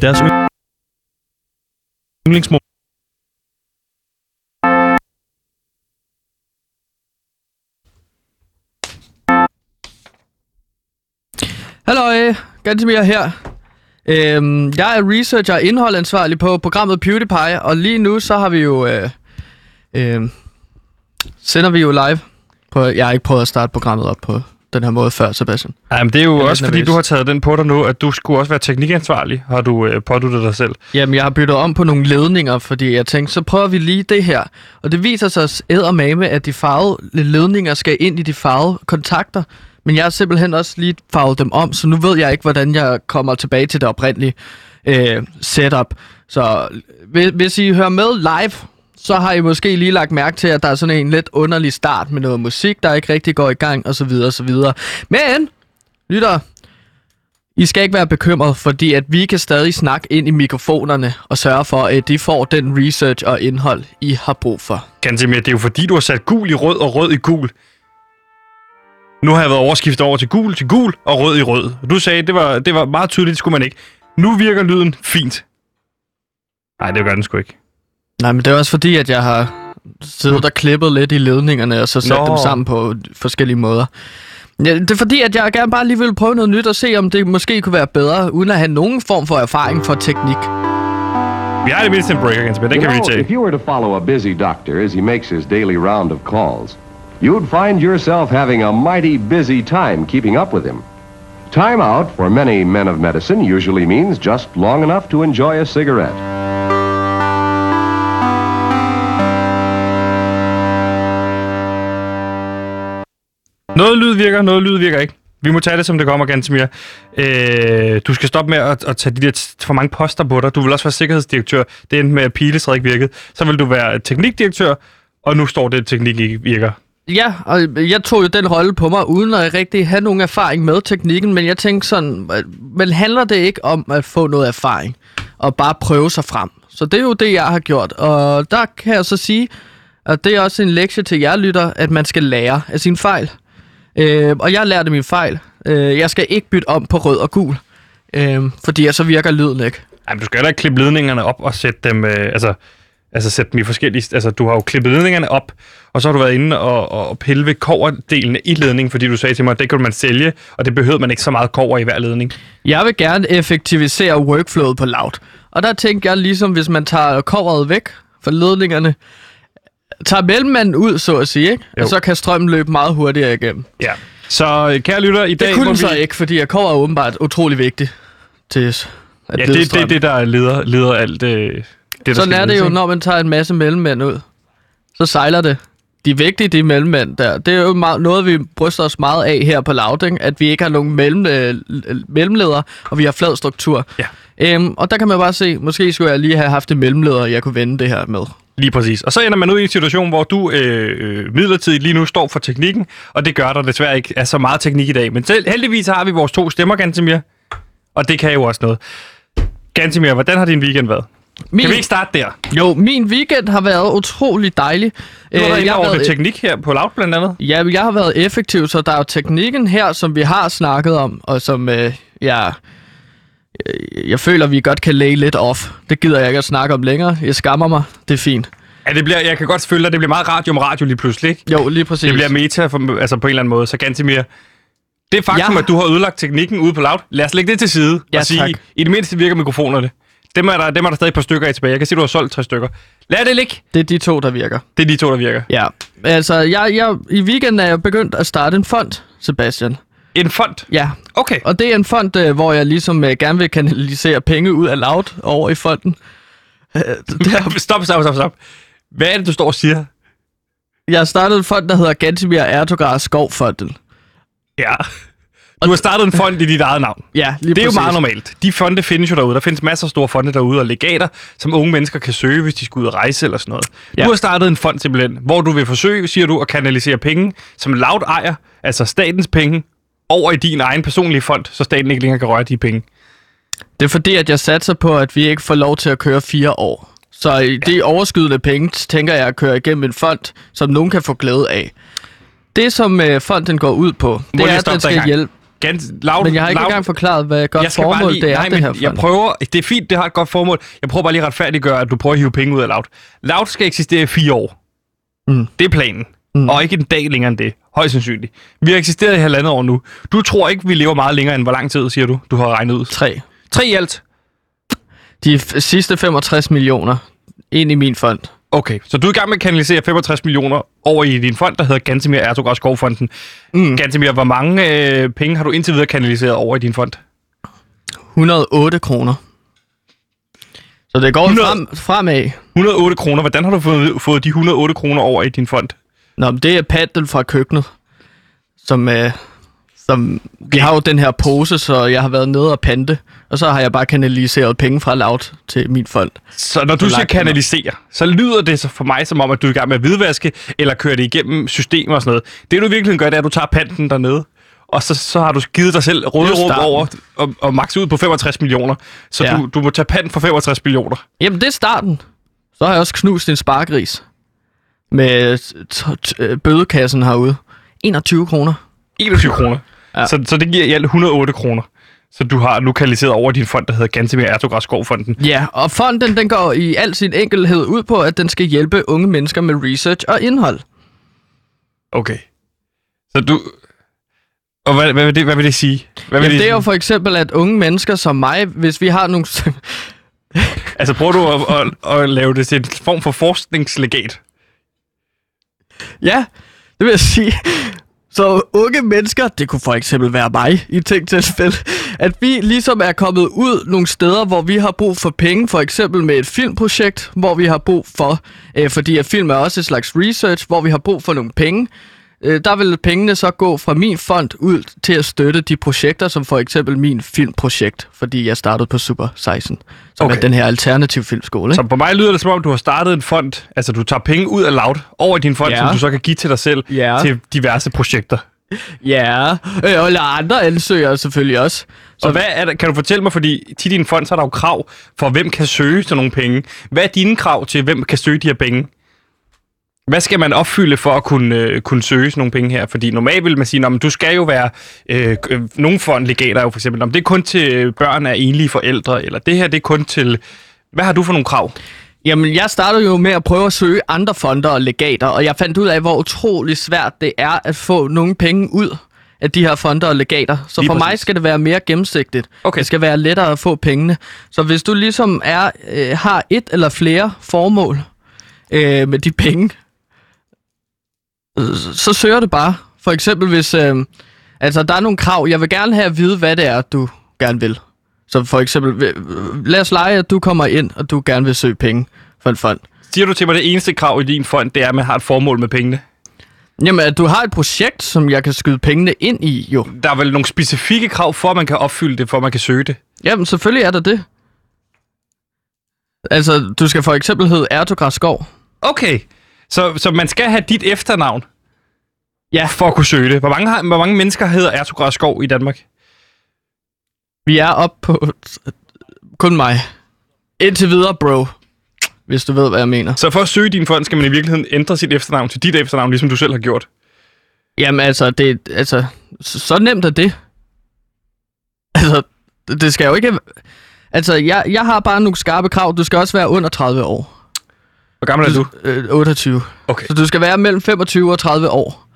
Deres yndlingsmål. Hallo, Gantemir her. Øhm, jeg er researcher og indholdansvarlig på programmet PewDiePie, og lige nu så har vi jo... Øh, øh, sender vi jo live. På, jeg har ikke prøvet at starte programmet op på den her måde før, Sebastian. Ja, men det er jo også, fordi du har taget den på dig nu, at du skulle også være teknikansvarlig, har du øh, påduttet dig selv. Jamen, jeg har byttet om på nogle ledninger, fordi jeg tænkte, så prøver vi lige det her. Og det viser sig eddermame, at de farvede ledninger skal ind i de farvede kontakter. Men jeg har simpelthen også lige farvet dem om, så nu ved jeg ikke, hvordan jeg kommer tilbage til det oprindelige øh, setup. Så hvis, hvis I hører med live, så har I måske lige lagt mærke til, at der er sådan en lidt underlig start med noget musik, der ikke rigtig går i gang, og så videre, og så videre. Men, lytter, I skal ikke være bekymret, fordi at vi kan stadig snakke ind i mikrofonerne og sørge for, at de får den research og indhold, I har brug for. Gansimir, det er jo fordi, du har sat gul i rød og rød i gul. Nu har jeg været overskiftet over til gul, til gul og rød i rød. Du sagde, det var, det var meget tydeligt, det skulle man ikke. Nu virker lyden fint. Nej, det gør den sgu ikke. Nej, men det er også fordi, at jeg har siddet og klippet lidt i ledningerne, og så sat Nå. dem sammen på forskellige måder. Ja, det er fordi, at jeg gerne bare lige vil prøve noget nyt og se, om det måske kunne være bedre, uden at have nogen form for erfaring for teknik. Vi har det mindste en breaker, Gansimir. Den kan vi tage. if you were to follow a busy doctor as he makes his daily round of calls, you'd find yourself having a mighty busy time keeping up with him. Time out for many men of medicine usually means just long enough to enjoy a cigarette. Noget lyd virker, noget lyd virker ikke. Vi må tage det, som det kommer, Gantemir. Øh, du skal stoppe med at, at tage de der t- for mange poster på dig. Du vil også være sikkerhedsdirektør. Det endte med, at pilestræk ikke virkede. Så vil du være teknikdirektør, og nu står det, at teknik ikke virker. Ja, og jeg tog jo den rolle på mig, uden at rigtig have nogen erfaring med teknikken, men jeg tænkte sådan, øh, men handler det ikke om at få noget erfaring, og bare prøve sig frem? Så det er jo det, jeg har gjort, og der kan jeg så sige, at det er også en lektie til jer lytter, at man skal lære af sine fejl. Øh, og jeg lærte min fejl. Øh, jeg skal ikke bytte om på rød og gul, øh, fordi så virker lyden ikke. Ej, men du skal heller ikke klippe ledningerne op og sætte dem... Øh, altså, altså sætte dem i forskellige... Altså, du har jo klippet ledningerne op, og så har du været inde og, og pille ved koverdelene i ledningen, fordi du sagde til mig, at det kunne man sælge, og det behøvede man ikke så meget kover i hver ledning. Jeg vil gerne effektivisere workflowet på Loud. Og der tænker jeg ligesom, hvis man tager coveret væk fra ledningerne, tager mellemmanden ud, så at sige, ikke? Jo. Og så kan strømmen løbe meget hurtigere igennem. Ja. Så øh, kære lytter, i dag... Det kunne den så vi- ikke, fordi at cover er åbenbart utrolig vigtigt til at Ja, det, det er det, der leder, leder alt øh, det, der Sådan er det jo, når man tager en masse mellemmænd ud. Så sejler det. De er vigtige, de mellemmænd der. Det er jo meget, noget, vi bryster os meget af her på Loud, ikke? at vi ikke har nogen mellem, øh, mellemledere, og vi har flad struktur. Ja. Øhm, og der kan man bare se, måske skulle jeg lige have haft en mellemleder, jeg kunne vende det her med. Lige præcis. Og så ender man ud i en situation, hvor du øh, øh, midlertidigt lige nu står for teknikken, og det gør der desværre ikke er så meget teknik i dag. Men selv, heldigvis har vi vores to stemmer, Gantemir, og det kan jo også noget. Gantemir, hvordan har din weekend været? Min, Kan vi ikke starte der? Jo, min weekend har været utrolig dejlig. Du har været jeg, har været, teknik her på Loud blandt andet. ja, jeg har været effektiv, så der er jo teknikken her, som vi har snakket om, og som øh, jeg, jeg, jeg føler, vi godt kan lay lidt off. Det gider jeg ikke at snakke om længere. Jeg skammer mig. Det er fint. Ja, det bliver, jeg kan godt føle, at det bliver meget radio om radio lige pludselig. Ikke? Jo, lige præcis. Det bliver meta for, altså på en eller anden måde. Så Gantemir, det faktum, Ja. at du har ødelagt teknikken ude på Loud, lad os lægge det til side Ja, og sige, tak. i det mindste virker mikrofonerne. Dem er, der, dem er der stadig et par stykker af tilbage. Jeg kan se, du har solgt tre stykker. Lad det ligge. Det er de to, der virker. Det er de to, der virker. Ja. Altså, jeg, jeg, i weekenden er jeg begyndt at starte en fond, Sebastian. En fond. Ja, Okay. og det er en fond, øh, hvor jeg ligesom øh, gerne vil kanalisere penge ud af Loud over i fonden. Øh, det har- Stop, stop, stop, stop. Hvad er det, du står og siger? Jeg har startet en fond, der hedder Gantimir Erdogar Skovfonden. Ja. Du har startet en fond i dit eget navn. Ja, lige Det er jo præcis. meget normalt. De fonde findes jo derude. Der findes masser af store fonde derude og legater, som unge mennesker kan søge, hvis de skal ud og rejse eller sådan noget. Ja. Du har startet en fond simpelthen, hvor du vil forsøge, siger du, at kanalisere penge, som Loud ejer, altså statens penge, over i din egen personlige fond, så staten ikke længere kan røre de penge. Det er fordi, at jeg satser på, at vi ikke får lov til at køre fire år. Så i de overskydende penge, tænker jeg at køre igennem en fond, som nogen kan få glæde af. Det, som øh, fonden går ud på, det lige er, at den skal hjælpe... Gans, loud, Men jeg har ikke loud, engang forklaret, hvad godt jeg formål lige, det er, nej, det her. jeg fond. prøver, det er fint, det har et godt formål. Jeg prøver bare lige at retfærdiggøre, at du prøver at hive penge ud af Loud. Loud skal eksistere i fire år. Mm. Det er planen. Mm. Og ikke en dag længere end det. Højst sandsynligt. Vi har eksisteret i halvandet år nu. Du tror ikke, vi lever meget længere end hvor lang tid, siger du? Du har regnet ud. Tre. Tre i alt. De sidste 65 millioner ind i min fond. Okay, så du er i gang med at kanalisere 65 millioner over i din fond, der hedder Gantemir Ertugras Skovfonden. Mm. Gantemir, hvor mange øh, penge har du indtil videre kanaliseret over i din fond? 108 kroner. Så det går 100 frem, fremad. 108 kroner. Hvordan har du fået, fået de 108 kroner over i din fond? Nå, men det er paddel fra køkkenet, som, øh, som vi har jo den her pose, så jeg har været nede og pante, og så har jeg bare kanaliseret penge fra Loud til min fond. Så når du siger kanalisere, så lyder det så for mig som om, at du er i gang med at hvidvaske, eller køre det igennem systemer og sådan noget. Det du virkelig gør, det er, at du tager panten dernede, og så, så har du givet dig selv er råderum over og, og max ud på 65 millioner. Så Ja. ja. du, du må tage panten for 65 millioner. Jamen, det er starten. Så har jeg også knust en spargris med øh, bødekassen herude. 21 kroner. 21 kroner. Ja. Så, så det giver i alt 108 kroner. Så du har nu kanaliseret over din fond, der hedder Gantemir Ertugras Skovfonden. Ja, og fonden den går i al sin enkelhed ud på, at den skal hjælpe unge mennesker med research og indhold. Okay. Så du... Og hvad, hvad, vil, det, hvad vil det sige? Hvad vil Jamen, det er sige? jo for eksempel, at unge mennesker som mig, hvis vi har nogle... Altså prøver du at, at, at lave det til en form for forskningslegat? Ja, det vil jeg sige. Så unge mennesker, det kunne for eksempel være mig i ting tilfælde, at vi ligesom er kommet ud nogle steder, hvor vi har brug for penge, for eksempel med et filmprojekt, hvor vi har brug for, øh, fordi at film er også et slags research, hvor vi har brug for nogle penge. Øh, der vil pengene så gå fra min fond ud til at støtte de projekter, som for eksempel min filmprojekt, fordi jeg startede på Super 16, som okay. er den her alternativ filmskole. Så på mig lyder det som om, du har startet en fond, altså du tager penge ud af Loud over i din fond, Ja. som du så kan give til dig selv Ja. til diverse projekter. Ja, øh, og andre ansøgere selvfølgelig også. Så og hvad er der, kan du fortælle mig, fordi til din fond, så er der jo krav for, hvem kan søge sådan nogle penge. Hvad er dine krav til, hvem kan søge de her penge? Hvad skal man opfylde for at kunne, øh, kunne søge sådan nogle penge her? Fordi normalt vil man sige, at du skal jo være... Øh, øh, nogle fondlegater er jo for eksempel, om det er kun til børn af enlige forældre, eller det her det er kun til... Hvad har du for nogle krav? Jamen, jeg startede jo med at prøve at søge andre fonder og legater, og jeg fandt ud af, hvor utrolig svært det er at få nogle penge ud af de her fonder og legater. Så Lige for mig præcis. skal det være mere gennemsigtigt. Okay. Det skal være lettere at få pengene. Så hvis du ligesom er, øh, har et eller flere formål øh, med de penge, så søger det bare. For eksempel hvis... Øh, altså, der er nogle krav. Jeg vil gerne have at vide, hvad det er, du gerne vil. Så for eksempel, øh, lad os lege, at du kommer ind, og du gerne vil søge penge for en fond. Siger du til mig, at det eneste krav i din fond, det er, at man har et formål med pengene? Jamen, at du har et projekt, som jeg kan skyde pengene ind i, jo. Der er vel nogle specifikke krav for, at man kan opfylde det, for at man kan søge det? Jamen, selvfølgelig er der det. Altså, du skal for eksempel hedde Ertogras Skov. Okay, så, så man skal have dit efternavn Ja. for at kunne søge det. Hvor mange, har, hvor mange mennesker hedder Ertugras Skov i Danmark? Vi er oppe på kun mig. Indtil videre, bro. Hvis du ved, hvad jeg mener. Så for at søge din fond, skal man i virkeligheden ændre sit efternavn til dit efternavn, ligesom du selv har gjort. Jamen, altså, det, altså så, så nemt er det. Altså, det, det skal jo ikke... Altså, jeg, jeg har bare nogle skarpe krav. Du skal også være under 30 år. Hvor gammel er du? Øh, 28. Okay. Så du skal være mellem 25 og 30 år.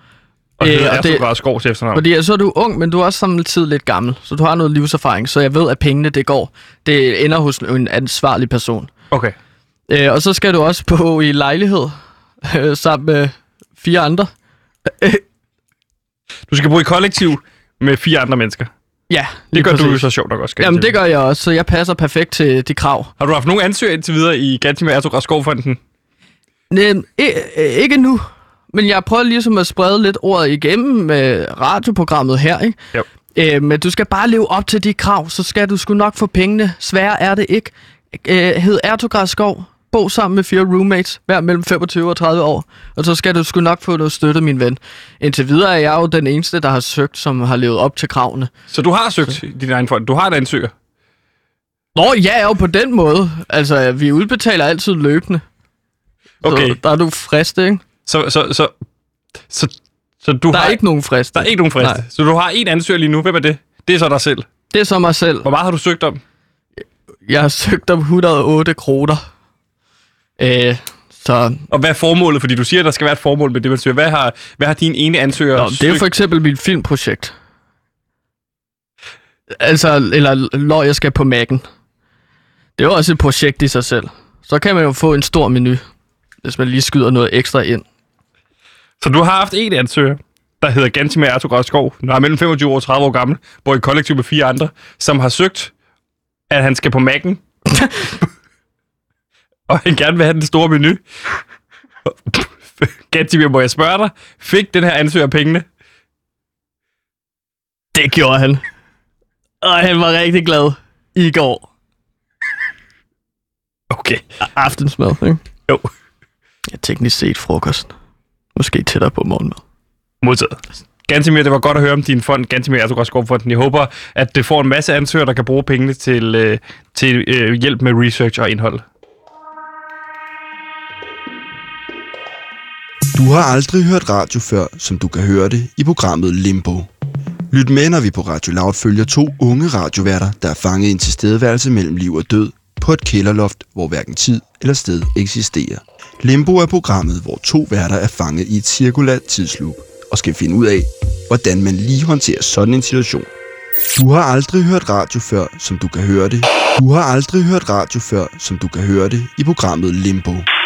Og Øh, hedder og det- Ertugras Skov til efternavn. Fordi så er du ung, men du er også samtidig lidt gammel. Så du har noget livserfaring, så jeg ved, at pengene, det går. Det ender hos en ansvarlig person. Okay. Øh, og så skal du også på i lejlighed øh, sammen med fire andre. Du skal bo i kollektiv med fire andre mennesker. Ja, Det gør du jo præcis. så sjovt nok også. jeg Jamen, det gør jeg også, så jeg passer perfekt til de krav. Har du haft nogen ansøgere indtil videre i Gantimir Ertugras Skovfonden? Nej, ikke nu. Men jeg prøver ligesom at sprede lidt ordet igennem med radioprogrammet her, ikke? Jo. Øh, men du skal bare leve op til de krav, så skal du sgu nok få pengene. Sværere er det ikke. Øh, hed Ertogras Skov. Bo sammen med fire roommates, hver mellem 25 og 30 år. Og så skal du sgu nok få noget støtte, min ven. Indtil videre er jeg jo den eneste, der har søgt, som har levet op til kravene. Så du har søgt i din egen fond. Du har en ansøger. Nå, ja, jo på den måde. Altså, vi udbetaler altid løbende. Okay. Så der er du frist, ikke? Så, så, så, så, Så du Der har, er ikke nogen frist. der er ikke nogen frist. Nej. Så du har en ansøger lige nu. Hvem er det? Det er så dig selv. Det er så mig selv. Hvor meget har du søgt om? Jeg har søgt om 108 kroner. Øh, så Og hvad er formålet? Fordi du siger, at der skal være et formål med det, man søger. Hvad har, hvad har din ene ansøger Nå, det er for eksempel mit filmprojekt. Altså, eller når jeg skal på Mac'en. Det er jo også et projekt i sig selv. Så kan man jo få en stor menu, hvis man lige skyder noget ekstra ind. Så du har haft en ansøger, der hedder Gantimer Ertug Skov. Nu er mellem 25 år og 30 år gammel, bor i kollektiv med fire andre, som har søgt, at han skal på Mac'en. og han gerne vil have den store menu. Gantimer, må jeg spørge dig, fik den her ansøger pengene? Det gjorde han. Og han var rigtig glad i går. Okay. Aftensmad, ikke? Jo. Ja, teknisk set frokost. Måske tættere på morgenmad. Modtaget. Gantimir, det var godt at høre om din fond, Gantimir Ertug Skovfonden. Jeg håber, at det får en masse ansøgere, der kan bruge pengene til, øh, til øh, hjælp med research og indhold. Du har aldrig hørt radio før, som du kan høre det i programmet Limbo. Lyt med, når vi på Radio Loud følger to unge radioværter, der er fanget i en tilstedeværelse mellem liv og død på et kælderloft, hvor hverken tid eller sted eksisterer. Limbo er programmet, hvor to værter er fanget i et cirkulært tidsloop og skal finde ud af, hvordan man lige håndterer sådan en situation. Du har aldrig hørt radio før, som du kan høre det. Du har aldrig hørt radio før, som du kan høre det i programmet Limbo.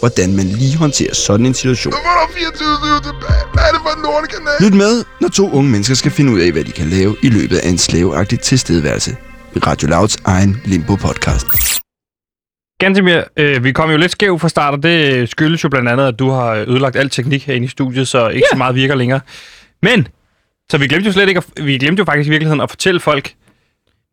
hvordan man lige håndterer sådan en situation. Nu var der 24 tilbage. Hvad er det for en lortekanal? Lyt med, når to unge mennesker skal finde ud af, hvad de kan lave i løbet af en slaveagtig tilstedeværelse. I Radio Louds egen Limbo-podcast. Gantemir, øh, vi kom jo lidt skæv fra start, og det skyldes jo blandt andet, at du har ødelagt al teknik herinde i studiet, så ikke så meget virker længere. Men, så vi glemte jo slet ikke, at, vi glemte jo faktisk i virkeligheden at fortælle folk,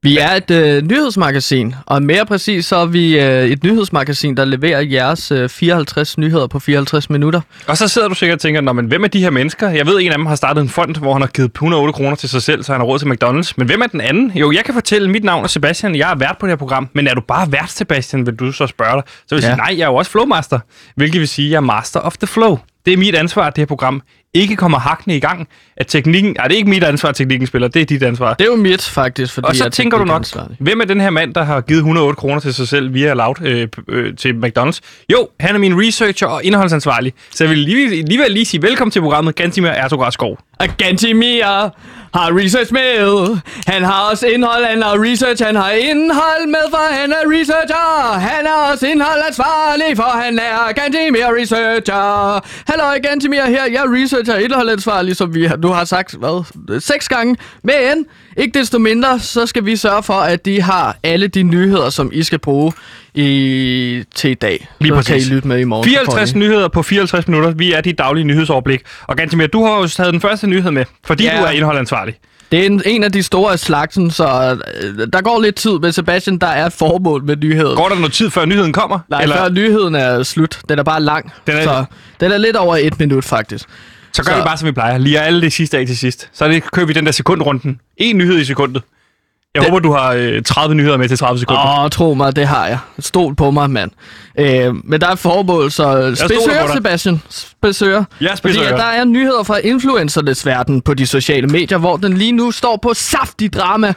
Vi er et øh, nyhedsmagasin, og mere præcis så er vi øh, et nyhedsmagasin, der leverer jeres øh, 54 nyheder på 54 minutter. og så sidder du sikkert og tænker, Nå, men hvem er de her mennesker? Jeg ved, en af dem har startet en fond, hvor han har givet 108 kroner til sig selv, så han har råd til McDonald's. Men hvem er den anden? Jo, jeg kan fortælle, mit navn er Sebastian, jeg er vært på det her program. Men er du bare vært, Sebastian, vil du så spørge dig? Så vil jeg Ja. sige, nej, jeg er jo også flowmaster. Hvilket vil sige, at jeg er master of the flow. Det er mit ansvar, det her program ikke kommer hakkende i gang. At teknikken, nej, det er ikke mit ansvar, at teknikken spiller, det er dit ansvar. Det er jo mit, faktisk, fordi Og så tænker du nok, teknikansvarlig. hvem er den her mand, der har givet 108 kroner til sig selv via Loud øh, øh, til McDonald's? Jo, han er min researcher og indholdsansvarlig. Så jeg vil lige, alligevel lige sige velkommen til programmet Gantimer Ertug Skov. Og Gantimir har research med. Han har også indhold, han har research, han har indhold med, for han er researcher. Han er også indholdansvarlig, for han er Gantimir researcher. Hallo, Gantimir her. Jeg er researcher og indholdansvarlig, som vi nu har sagt, hvad, seks gange. Men ikke desto mindre, så skal vi sørge for, at de har alle de nyheder, som I skal bruge i, til i dag. Lige så præcis. kan I lytte med i morgen. så får 54 I- nyheder på 54 minutter. Vi er dit daglige nyhedsoverblik. Og Gantimer, du har jo taget den første nyhed med, fordi Ja. du er indholdansvarlig. Det er en, en af de store af slagsen, så øh, der går lidt tid med Sebastian. Der er et formål med nyheden. Går der noget tid, før nyheden kommer? Nej, Eller... før nyheden er slut. Den er bare lang. Den er- Så den er lidt over et minut, faktisk. Så gør Så- vi bare, som vi plejer. Lige alle det sidste af til sidst. Så det, kører vi den der sekundrunden. En nyhed i sekundet. Jeg Det- håber, du har øh, 30 nyheder med til 30 sekunder. Åh, tro mig, det har jeg. Stol på mig, mand. Øh, men der er et formål, så spidsører. Sebastian. Spidsører. Ja, Fordi spidsører. at der er nyheder fra influencernes verden på de sociale medier, hvor den lige nu står på saftig drama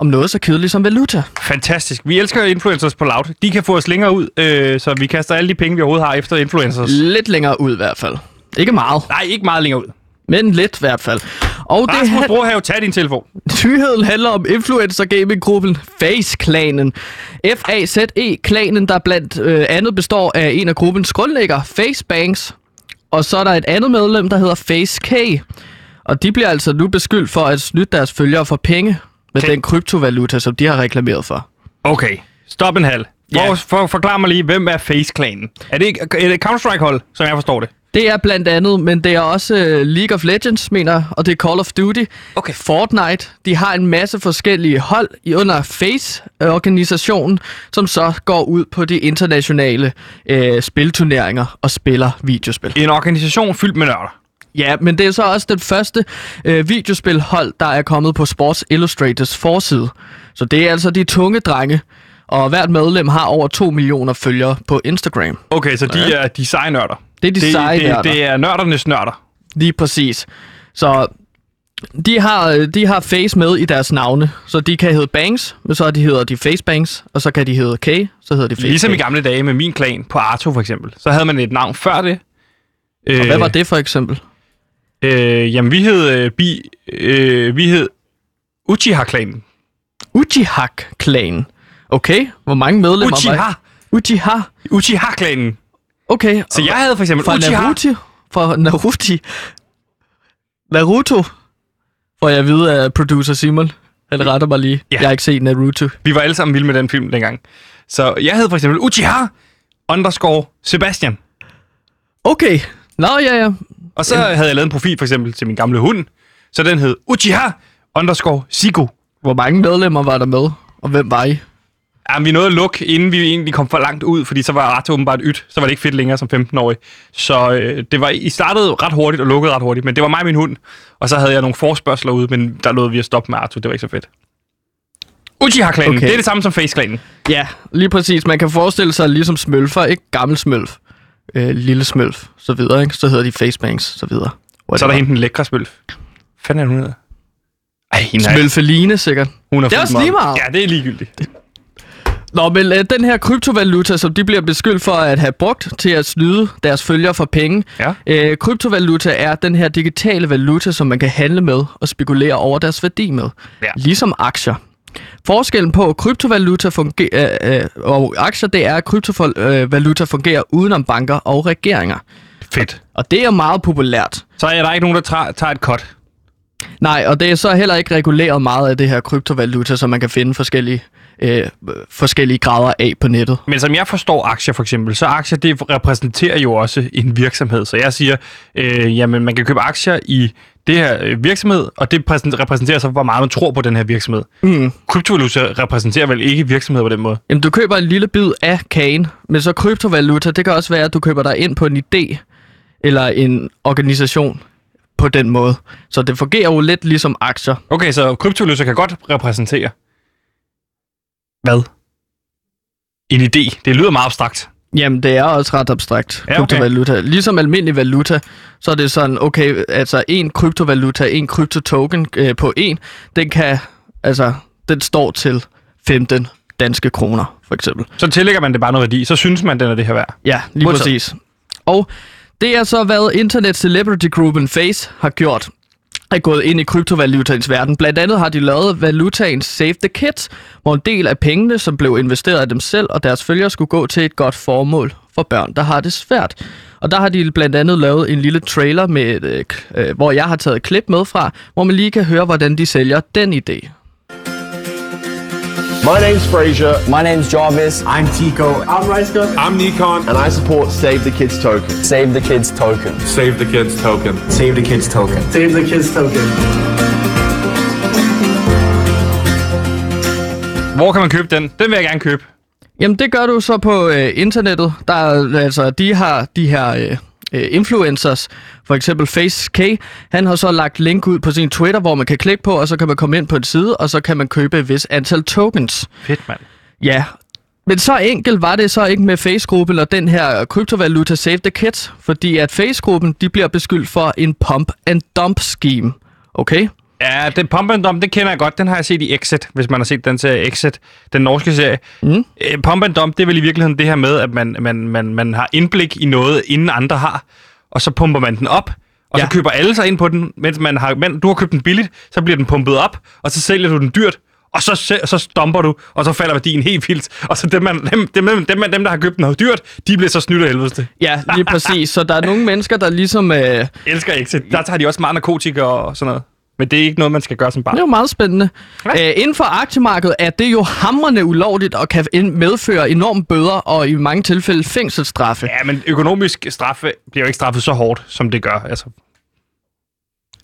om noget så kedeligt som valuta. Fantastisk. Vi elsker influencers på Loud. De kan få os længere ud, øh, så vi kaster alle de penge, vi overhovedet har efter influencers. Lidt længere ud i hvert fald. Ikke meget, Nej, ikke meget længere ud. men lidt i hvert fald. Og det Rasmus han- Brohave, tag din telefon. Nyheden handler om influencer gaming-gruppen FaZe-klanen. F-A-Z-E-klanen, der blandt øh, andet består af en af gruppens grundlægger, FaceBanks. Og så er der et andet medlem, der hedder FaceK. Og de bliver altså nu beskyldt for at snyde deres følgere for penge med Okay. den kryptovaluta, som de har reklameret for. Okay, stop en halv. For, for, forklar mig lige, hvem er Face-klanen? Er det, ikke, er det et Counter-Strike-hold, som jeg forstår det? Det er blandt andet, men det er også øh, League of Legends, mener og det er Call of Duty. Okay. Fortnite. De har en masse forskellige hold i under FACE-organisationen, som så går ud på de internationale øh, spilturneringer og spiller videospil. En organisation fyldt med nørder. Ja, men det er så også den første øh, videospilhold, der er kommet på Sports Illustrators forside. Så det er altså de tunge drenge, og hvert medlem har over 2 millioner følgere på Instagram. Okay, så de er de seje nørder. Det er de det, seje det, nørder. det er nørdernes nørder. Lige præcis. Så de har, de har Face med i deres navne, så de kan hedde Bangs, men så de hedder de Face Bangs, og så kan de hedde K, så hedder de Face Ligesom K. i gamle dage med min klan på Arto for eksempel. Så havde man et navn før det. Og hvad var det for eksempel? Øh, jamen, vi hed, øh, bi, øh, vi hed Uchiha-klanen. Uchiha-klanen. Okay, hvor mange medlemmer Uchiha! var Uchiha. Uchiha-klanen. Okay. Så jeg havde for eksempel fra Uchiha. Naruto. Fra Naruto. Naruto. Får jeg at vide af producer Simon. Han retter mig lige. Ja. Jeg har ikke set Naruto. Vi var alle sammen vilde med den film dengang. Så jeg havde for eksempel Uchiha underscore Sebastian. Okay. Nå, ja, ja. Og så havde jeg lavet en profil for eksempel til min gamle hund. Så den hed Uchiha underscore Sigo. Hvor mange medlemmer var der med? Og hvem var I? Ja, vi nåede at lukke, inden vi egentlig kom for langt ud, fordi så var ret åbenbart ydt. Så var det ikke fedt længere som 15-årig. Så øh, det var, I startede ret hurtigt og lukkede ret hurtigt, men det var mig og min hund. Og så havde jeg nogle forspørgseler ude, men der nåede vi at stoppe med Arthur. Det var ikke så fedt. Uchiha-klanen, Okay. det er det samme som Face-klanen. Ja, lige præcis. Man kan forestille sig ligesom smølfer, ikke? Gammel smølf. Øh, lille smølf, så videre, ikke? Så hedder de facebangs, så videre. Så er der hende den lækre spølf. Hvad fanden er hun hedder? Ej, er, Smølfeline, sikkert. hun er Det er også lige meget. Ja, det er ligegyldigt. Nå, men øh, den her kryptovaluta, som de bliver beskyldt for at have brugt til at snyde deres følgere for penge. Ja. Øh, kryptovaluta er den her digitale valuta, som man kan handle med og spekulere over deres værdi med. Ja. Ligesom aktier. Forskellen på kryptovaluta fungerer, øh, og aktier, det er, at kryptovaluta fungerer udenom banker og regeringer. Fedt. Og det er meget populært. Så er der ikke nogen, der tager, tager et cut. Nej, og det er så heller ikke reguleret meget af det her kryptovaluta, som man kan finde forskellige, øh, forskellige grader af på nettet. Men som jeg forstår aktier for eksempel, så aktier det repræsenterer jo også en virksomhed. Så jeg siger, øh, jamen man kan købe aktier i det her øh, virksomhed, og det præsent- repræsenterer så, hvor meget man tror på den her virksomhed. Mm. Kryptovaluta repræsenterer vel ikke virksomhed på den måde? Jamen, du køber en lille bid af kagen, men så kryptovaluta, det kan også være, at du køber dig ind på en idé eller en organisation på den måde. Så det fungerer jo lidt ligesom aktier. Okay, så kryptovaluta kan godt repræsentere. Hvad? En idé. Det lyder meget abstrakt. Jamen, det er også ret abstrakt, Ja, okay. kryptovaluta. Ligesom almindelig valuta, så er det sådan, okay, altså en kryptovaluta, en kryptotoken øh, på en, den kan, altså, den står til 15 danske kroner, for eksempel. Så tillægger man det bare noget værdi, så synes man, den er det her værd. Ja, lige Modtaget. præcis. Og det er så, hvad Internet Celebrity Gruppen Face har gjort er gået ind i kryptovalutaens verden. Blandt andet har de lavet valutaen Save the Kids, hvor en del af pengene, som blev investeret af dem selv og deres følgere, skulle gå til et godt formål for børn, der har det svært. Og der har de blandt andet lavet en lille trailer, med et, øh, øh hvor jeg har taget et klip med fra, hvor man lige kan høre, hvordan de sælger den idé. My name's Fraser, My name's Jarvis. I'm Tico. I'm Reiska. I'm Nikon. and I support Save the Kids token. Save the Kids token. Save the Kids token. Save the Kids token. Save the Kids token. Hvor kan man købe den? Den vil jeg gerne købe. Jamen, det gør du så på øh, internettet. Der er, altså, de har de her øh, øh, influencers, for eksempel Face K, han har så lagt link ud på sin Twitter, hvor man kan klikke på, og så kan man komme ind på en side, og så kan man købe et vis antal tokens. Fedt, mand. Ja, men så enkelt var det så ikke med Face-gruppen og den her kryptovaluta Save the Kids, fordi at Face-gruppen, de bliver beskyldt for en pump and dump scheme. Okay? Ja, den Pump and Dump, det kender jeg godt. Den har jeg set i Exit, hvis man har set den serie Exit, den norske serie. Mm. Øh, Pump and Dump, det er vel i virkeligheden det her med, at man, man, man, man har indblik i noget, inden andre har, og så pumper man den op, og ja. Så køber alle sig ind på den, mens man har, men du har købt den billigt, så bliver den pumpet op, og så sælger du den dyrt, og så, så stomper du, og så falder værdien helt vildt. Og så dem, man, dem, dem, dem, dem, der har købt den noget dyrt, de bliver så snydt af helvede. Ja, lige præcis. Så der er nogle mennesker, der ligesom... Øh, Elsker Exit. Der tager de også meget narkotika og sådan noget. Men det er ikke noget, man skal gøre som barn. Det er jo meget spændende. Ja. Æ, inden for aktiemarkedet er det jo hamrende ulovligt og kan medføre enorme bøder og i mange tilfælde fængselsstraffe. Ja, men økonomisk straffe bliver jo ikke straffet så hårdt, som det gør. Altså,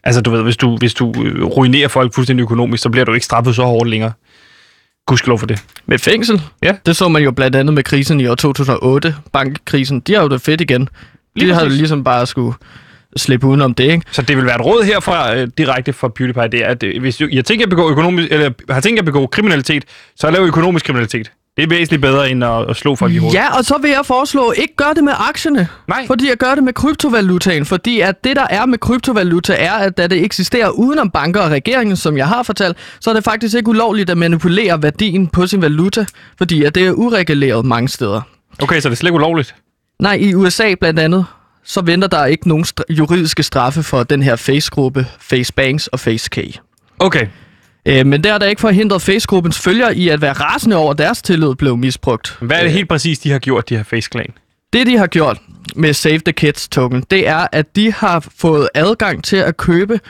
altså du ved, hvis du, hvis du øh, ruinerer folk fuldstændig økonomisk, så bliver du ikke straffet så hårdt længere. Gudskelov for det. Med fængsel? Ja. Det så man jo blandt andet med krisen i år 2008, bankkrisen. De har jo det fedt igen. De Lige har jo ligesom bare skulle slippe udenom det, ikke? Så det vil være et råd herfra øh, direkte fra PewDiePie, det er, at øh, hvis jeg tænker at begå økonomisk, eller har tænkt at begå kriminalitet, så lav økonomisk kriminalitet. Det er væsentligt bedre, end at, at slå folk i hovedet. Ja, og så vil jeg foreslå, ikke gør det med aktierne. Nej. Fordi jeg gør det med kryptovalutaen. Fordi at det, der er med kryptovaluta, er, at da det eksisterer udenom banker og regeringen, som jeg har fortalt, så er det faktisk ikke ulovligt at manipulere værdien på sin valuta. Fordi at det er ureguleret mange steder. Okay, så det er slet ikke ulovligt. Nej, i USA blandt andet, så venter der ikke nogen stra- juridiske straffe for den her Face-gruppe, Facebanks og FaceK. Okay. Øh, men der er der ikke forhindret Face-gruppens følgere i at være rasende over, at deres tillid blev misbrugt. Hvad er det helt præcis, de har gjort, de her Face Clan? Det, de har gjort med Save the Kids token, det er, at de har fået adgang til at købe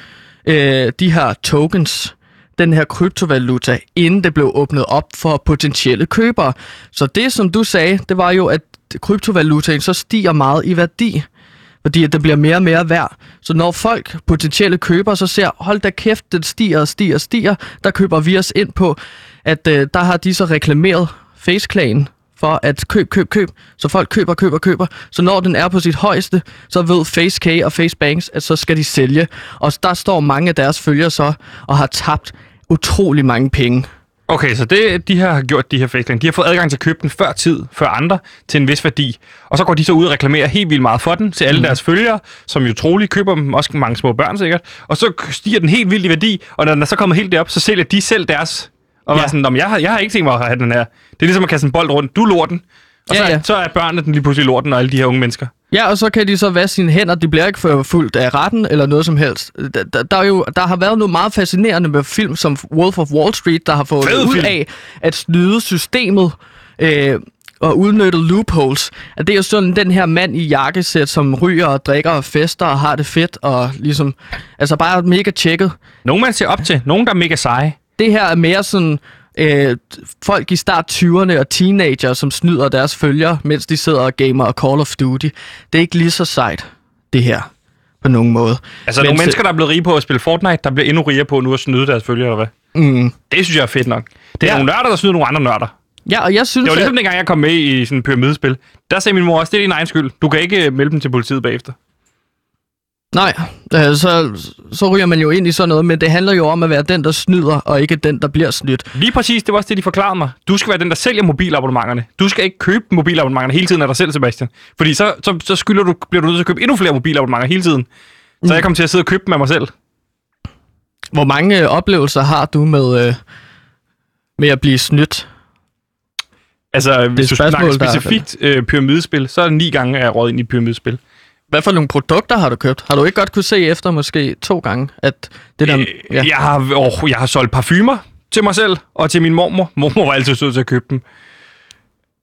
øh, de her tokens, den her kryptovaluta, inden det blev åbnet op for potentielle købere. Så det, som du sagde, det var jo, at kryptovalutaen så stiger meget i værdi. Fordi at det bliver mere og mere værd. Så når folk, potentielle købere, så ser, hold da kæft, den stiger og stiger og stiger, der køber vi os ind på, at øh, der har de så reklameret FaceClan for at køb, køb, køb. Så folk køber, køber, køber. Så når den er på sit højeste, så ved FaceK og FaceBanks, at så skal de sælge. Og der står mange af deres følgere så og har tabt utrolig mange penge. Okay, så det, de her har gjort, de her Clan, de har fået adgang til at købe den før tid, før andre, til en vis værdi. Og så går de så ud og reklamerer helt vildt meget for den til alle mm. deres følgere, som jo troligt køber dem, også mange små børn sikkert. Og så stiger den helt vildt i værdi, og når den er så kommet helt derop, så sælger de selv deres. Og Ja. ja. sådan, "Nå, men jeg har, jeg har ikke tænkt mig at have den her. Det er ligesom at kaste en bold rundt. Du lorten. Og Ja, så, ja. så er børnene den lige pludselig lorten, og alle de her unge mennesker. Ja, og så kan de så vaske sine hænder. De bliver ikke fuldt af retten eller noget som helst. Der, der, der, er jo, der har været noget meget fascinerende med film som Wolf of Wall Street, der har fået Fed ud film. af at snyde systemet øh, og udnytte loopholes. At det er jo sådan den her mand i jakkesæt, som ryger og drikker og fester og har det fedt og ligesom... Altså bare mega tjekket. Nogen man ser op til. Nogen, der er mega seje. Det her er mere sådan... Øh, folk i start 20'erne og teenager, som snyder deres følgere, mens de sidder og gamer og Call of Duty. Det er ikke lige så sejt, det her, på nogen måde. Altså Men nogle mennesker, der er blevet rige på at spille Fortnite, der bliver endnu rigere på nu at snyde deres følgere, eller hvad? Mm. Det synes jeg er fedt nok. Det er Ja. nogle nørder, der snyder nogle andre nørder. Ja, og jeg synes, Det var at, ligesom dengang, jeg kom med i sådan en pyramidespil. Der sagde min mor også, det er din egen skyld. Du kan ikke øh, melde dem til politiet bagefter. Nej, øh, så, så ryger man jo ind i sådan noget, men det handler jo om at være den, der snyder, og ikke den, der bliver snydt. Lige præcis, det var også det, de forklarede mig. Du skal være den, der sælger mobilabonnementerne. Du skal ikke købe mobilabonnementerne hele tiden af dig selv, Sebastian. Fordi så, så, så skylder du, bliver du nødt til at købe endnu flere mobilabonnementer hele tiden. Så jeg kom til at sidde og købe dem af mig selv. Hvor mange øh, oplevelser har du med, øh, med at blive snydt? Altså, hvis du snakker der er- specifikt øh, pyramidespil, så er det ni gange, at jeg er ind i pyramidespil. Hvad for nogle produkter har du købt? Har du ikke godt kunne se efter måske to gange, at det der... Øh, ja. jeg, har, åh, jeg har solgt parfumer til mig selv og til min mormor. Mormor var altid sød til at købe dem.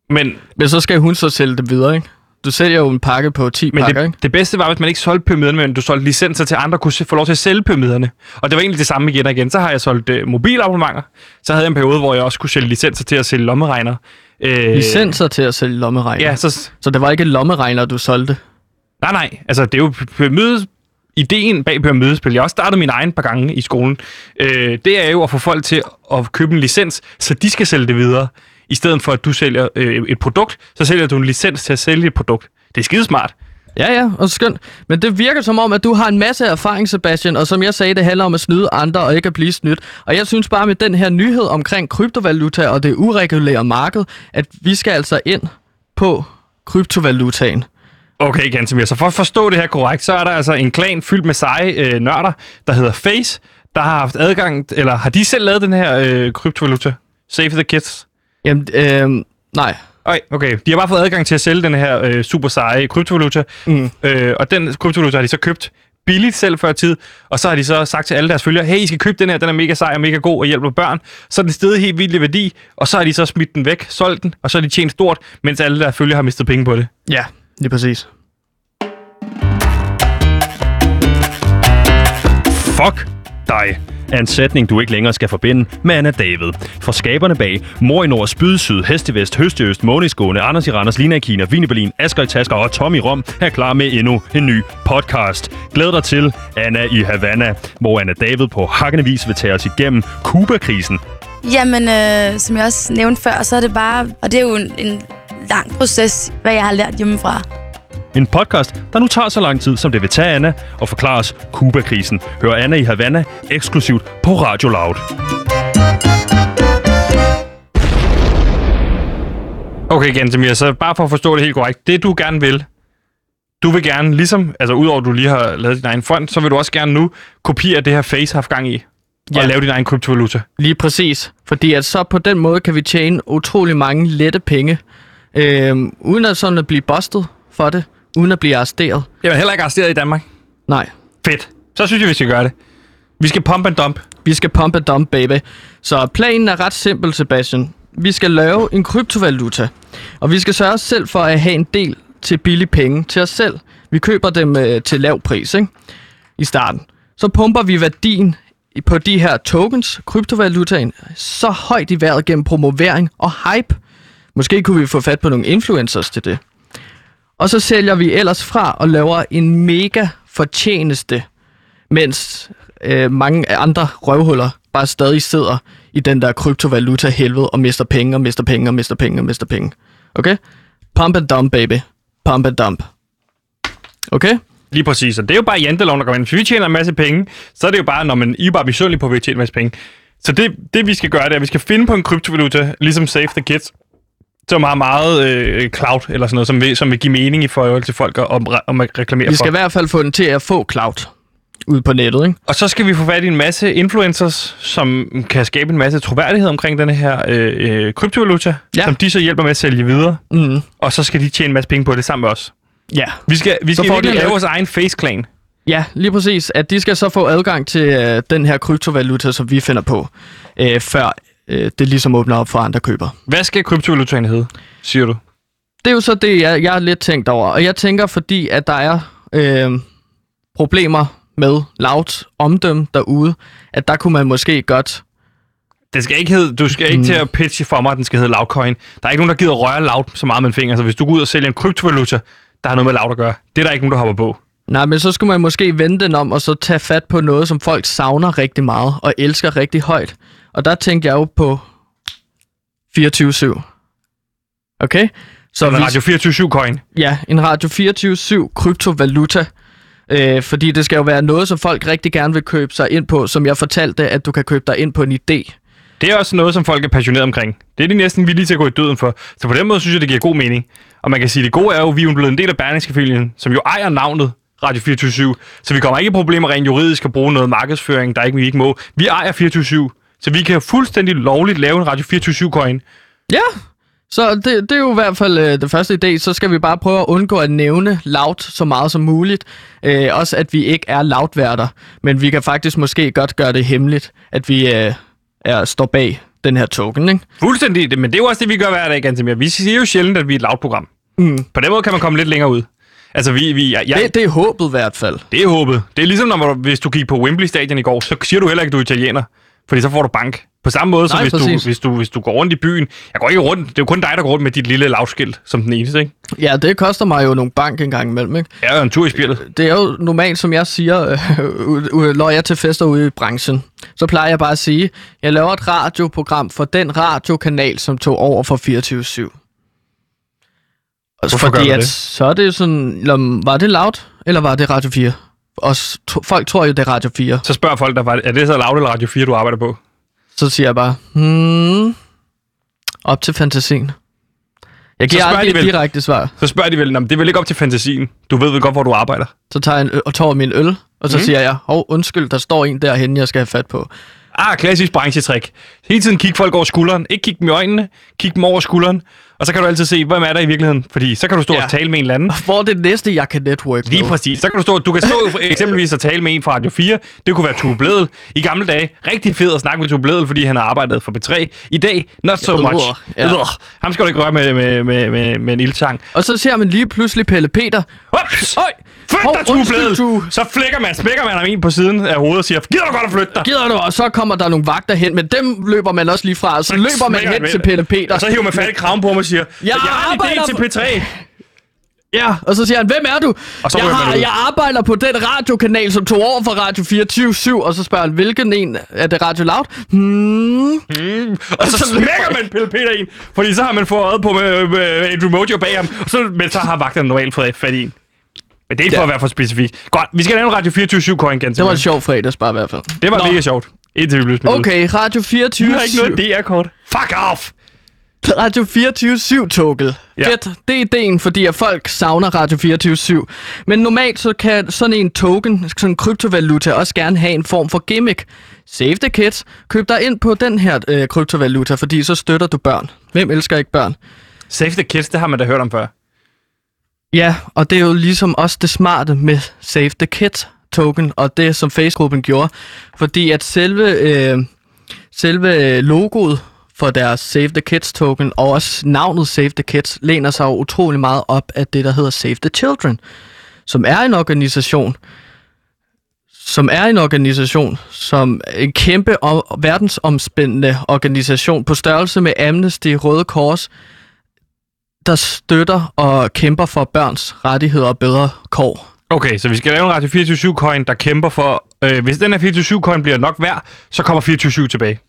Men, Men så skal hun så sælge det videre, ikke? Du sælger jo en pakke på 10 men pakker, ikke? det, det bedste var, hvis man ikke solgte pyramiderne, men du solgte licenser til andre, kunne få lov til at sælge pyramiderne. Og det var egentlig det samme igen og igen. Så har jeg solgt øh, mobilabonnementer. Så havde jeg en periode, hvor jeg også kunne sælge licenser til at sælge lommeregner. Øh, Licenser til at sælge lommeregner. Ja, så, Så det var ikke lommeregner, du solgte? Nej, nej. Altså, det er jo pyramide... Ideen bag pyramidespil, jeg har også startet min egen par gange i skolen, øh, det er jo at få folk til at købe en licens, så de skal sælge det videre. I stedet for, at du sælger øh, et produkt, så sælger du en licens til at sælge et produkt. Det er skidesmart. Ja, ja, og skønt. Men det virker som om, at du har en masse erfaring, Sebastian, og som jeg sagde, det handler om at snyde andre og ikke at blive snydt. Og jeg synes bare med den her nyhed omkring kryptovaluta og det uregulære marked, at vi skal altså ind på kryptovalutaen. Okay, Gantemir, så for at forstå det her korrekt, så er der altså en klan fyldt med seje øh, nørder, der hedder Face, der har haft adgang, eller har de selv lavet den her øh, kryptovaluta? Save the kids? Jamen, øh, nej. Okay, okay. De har bare fået adgang til at sælge den her øh, super seje kryptovaluta, Mm. øh, og den kryptovaluta har de så købt billigt selv før tid, og så har de så sagt til alle deres følgere, hey, I skal købe den her, den er mega sej og mega god og hjælper børn. Så er den stedet helt vildt i værdi, og så har de så smidt den væk, solgt den, og så har de tjent stort, mens alle deres følgere har mistet penge på det. Ja, lige præcis. Fuck! Dig er en sætning, du ikke længere skal forbinde med Anna David. For skaberne bag Mor i Nord, Spyd Syd, Hestevest, Høstøst, Måneskåne, Anders i Randers, Lina i Kina, Vine Berlin, Asger i Tasker og Tommy Rom er klar med endnu en ny podcast. Glæd dig til Anna i Havana, hvor Anna David på hakkende vis vil tage os igennem Kuba-krisen. Jamen, øh, som jeg også nævnte før, så er det bare... Og det er jo en, en lang proces, hvad jeg har lært hjemmefra. En podcast, der nu tager så lang tid, som det vil tage Anna og forklare os Kuba-krisen. Hør Anna i Havana eksklusivt på Radio Loud. Okay, Gantemir, så bare for at forstå det helt korrekt. Det, du gerne vil, du vil gerne, ligesom, altså udover at du lige har lavet din egen fond, så vil du også gerne nu kopiere det her Face har haft gang i. Ja. Og Ja. lave din egen kryptovaluta. Lige præcis. Fordi at så på den måde kan vi tjene utrolig mange lette penge, øhm, uden at sådan at blive bustet for det, uden at blive arresteret. Jeg er heller ikke arresteret i Danmark. Nej. Fedt. Så synes jeg, vi skal gøre det. Vi skal pump and dump. Vi skal pump and dump, baby. Så planen er ret simpel, Sebastian. Vi skal lave en kryptovaluta, og vi skal sørge selv for at have en del til billige penge til os selv. Vi køber dem øh, til lav pris, ikke? I starten. Så pumper vi værdien på de her tokens, kryptovalutaen, så højt i vejret gennem promovering og hype. Måske kunne vi få fat på nogle influencers til det. Og så sælger vi ellers fra og laver en mega fortjeneste, mens øh, mange andre røvhuller bare stadig sidder i den der kryptovaluta helvede og mister penge og mister penge og mister penge og mister penge. Okay? Pump and dump, baby. Pump and dump. Okay? Lige præcis. Og det er jo bare janteloven, der kommer ind. Hvis vi tjener en masse penge, så er det jo bare, når man I er bare misundelige på, at vi tjener en masse penge. Så det, det, vi skal gøre, det er, at vi skal finde på en kryptovaluta, ligesom Save the Kids, som har meget øh, cloud, eller sådan noget, som vil, som vil give mening i forhold til folk om, om at reklamere Vi skal for. i hvert fald få den til at få cloud ud på nettet, ikke? Og så skal vi få fat i en masse influencers, som kan skabe en masse troværdighed omkring den her øh, øh, kryptovaluta, Ja. som de så hjælper med at sælge videre. Mm. Og så skal de tjene en masse penge på det sammen med os. Ja. Vi skal, vi skal virkelig lave vores egen face-clan. Ja, lige præcis. At de skal så få adgang til øh, den her kryptovaluta, som vi finder på, øh, før øh, det ligesom åbner op for andre køber. Hvad skal kryptovalutaen hedde, siger du? Det er jo så det, jeg, jeg er lidt tænkt over. Og jeg tænker, fordi at der er øh, problemer med Louds omdømme derude, at der kunne man måske godt... Det skal ikke hedde, du skal ikke Mm. til at pitche for mig, at den skal hedde Loudcoin. Der er ikke nogen, der gider røre Loud så meget med en finger. Så hvis du går ud og sælger en kryptovaluta, der har noget med Loud at gøre, det er der ikke nogen, der hopper på. Nej, men så skulle man måske vende den om, og så tage fat på noget, som folk savner rigtig meget, og elsker rigtig højt. Og der tænkte jeg jo på 24-7. Okay? Så en Radio 24 coin. Ja, en Radio 24-7 kryptovaluta. Øh, fordi det skal jo være noget, som folk rigtig gerne vil købe sig ind på, som jeg fortalte, at du kan købe dig ind på en idé. Det er også noget, som folk er passionerede omkring. Det er de næsten villige til at gå i døden for. Så på den måde synes jeg, det giver god mening. Og man kan sige, at det gode er jo, at vi er jo blevet en del af Berlingske-familien, som jo ejer navnet Radio 24 Så vi kommer ikke i problemer rent juridisk at bruge noget markedsføring, der ikke, vi ikke må. Vi ejer 24 Så vi kan fuldstændig lovligt lave en Radio 24 coin. Ja, så det, det er jo i hvert fald øh, det første idé. Så skal vi bare prøve at undgå at nævne loud så meget som muligt. Øh, også at vi ikke er loudværter, men vi kan faktisk måske godt gøre det hemmeligt, at vi øh, er, står bag den her token, ikke? Fuldstændig, det- men det er jo også det, vi gør hver dag, Gantemir. Vi siger jo sjældent, at vi er et loud program. Mm. På den måde kan man komme lidt længere ud. Altså, vi, vi, jeg, Det, det er håbet i hvert fald. Det er håbet. Det er ligesom, når du, hvis du gik på Wembley Stadion i går, så siger du heller ikke, at du er italiener. Fordi så får du bank. På samme måde, som hvis du, hvis, du, hvis du går rundt i byen. Jeg går ikke rundt. Det er jo kun dig, der går rundt med dit lille lavskilt som den eneste, ikke? Ja, det koster mig jo nogle bank en gang imellem, ikke? Jo en tur i spjældet. Det er jo normalt, som jeg siger, øh, øh, når jeg er til fester ude i branchen, så plejer jeg bare at sige, jeg laver et radioprogram for den radiokanal, som tog over for 24-7. Hvorfor Fordi at, det? så er det jo sådan, var det Loud, eller var det Radio 4? Og s- to, folk tror jo, det er Radio 4. Så spørger folk dig, er det så Loud eller Radio 4, du arbejder på? Så siger jeg bare, hmm, op til fantasien. Jeg giver aldrig et vel- direkte svar. Så spørger de vel, "Nå, men det er vel ikke op til fantasien. Du ved vel godt, hvor du arbejder. Så tager jeg en og tager min øl, og så mm. siger jeg, hov, undskyld, der står en derhenne, jeg skal have fat på. Ah, klassisk branchetrik. Hele tiden kig folk over skulderen. Ikke kig dem i øjnene, kig dem over skulderen. Og så kan du altid se, hvem er der i virkeligheden. Fordi så kan du stå Ja. og tale med en eller anden. Hvor er det næste, jeg kan network Lige med? præcis. Så kan du stå, du kan stå eksempelvis og tale med en fra Radio 4. Det kunne være Tue Bledel. I gamle dage, rigtig fed at snakke med Tue Bledel, fordi han har arbejdet for B3. I dag, not so much. ja. Ham skal du ikke røre med, med, med, med, med en ildtang. Og så ser man lige pludselig Pelle Peter. Ups! Øj! Flyt dig, Tue. Så flækker man, smækker man ham en på siden af hovedet og siger, gider du godt at flytte dig? Gider du? Og så kommer der nogle vagter hen, men dem løber man også lige fra. Så løber man hen med til. Pelle Peter. Og så hiver man fat i kraven på mig og siger, jeg, jeg har en idé til P3. Ja, og så siger han, hvem er du? Og så jeg, har, jeg arbejder på den radiokanal, som tog over for Radio 24 og så spørger han, hvilken en? Er det Radio Loud? Hmm. Mm. Og så smækker man Pelle Peter ind, fordi så har man fået øjet på med, med Andrew Mojo bag ham, og så, men så har vagterne normalt fået fat i en. Men det er ikke for at være for specifik. Godt, vi skal lave en Radio 24 coin igen. Det var en sjov fredags bare i hvert fald. det var Nå. mega sjovt. Indtil vi blev smidt. Okay, Radio 24 Vi har ikke noget DR-kort. Fuck off! Radio 24 toget Ja. Fedt, det er ideen, fordi at folk savner Radio 24 Men normalt så kan sådan en token, sådan en kryptovaluta, også gerne have en form for gimmick. Save the kids. Køb dig ind på den her øh, kryptovaluta, fordi så støtter du børn. Hvem elsker ikke børn? Save the kids, det har man da hørt om før. Ja, og det er jo ligesom også det smarte med Save the Kids token, og det som Facebook-gruppen gjorde. Fordi at selve, øh, selve logoet for deres Save the Kids token, og også navnet Save the Kids, læner sig jo utrolig meget op af det, der hedder Save the Children, som er en organisation, som er en organisation, som en kæmpe og verdensomspændende organisation på størrelse med Amnesty, Røde Kors, der støtter og kæmper for børns rettigheder og bedre kår. Okay, så vi skal lave en Radio 24 coin, der kæmper for... Øh, hvis den her 24 coin bliver nok værd, så kommer 24 tilbage.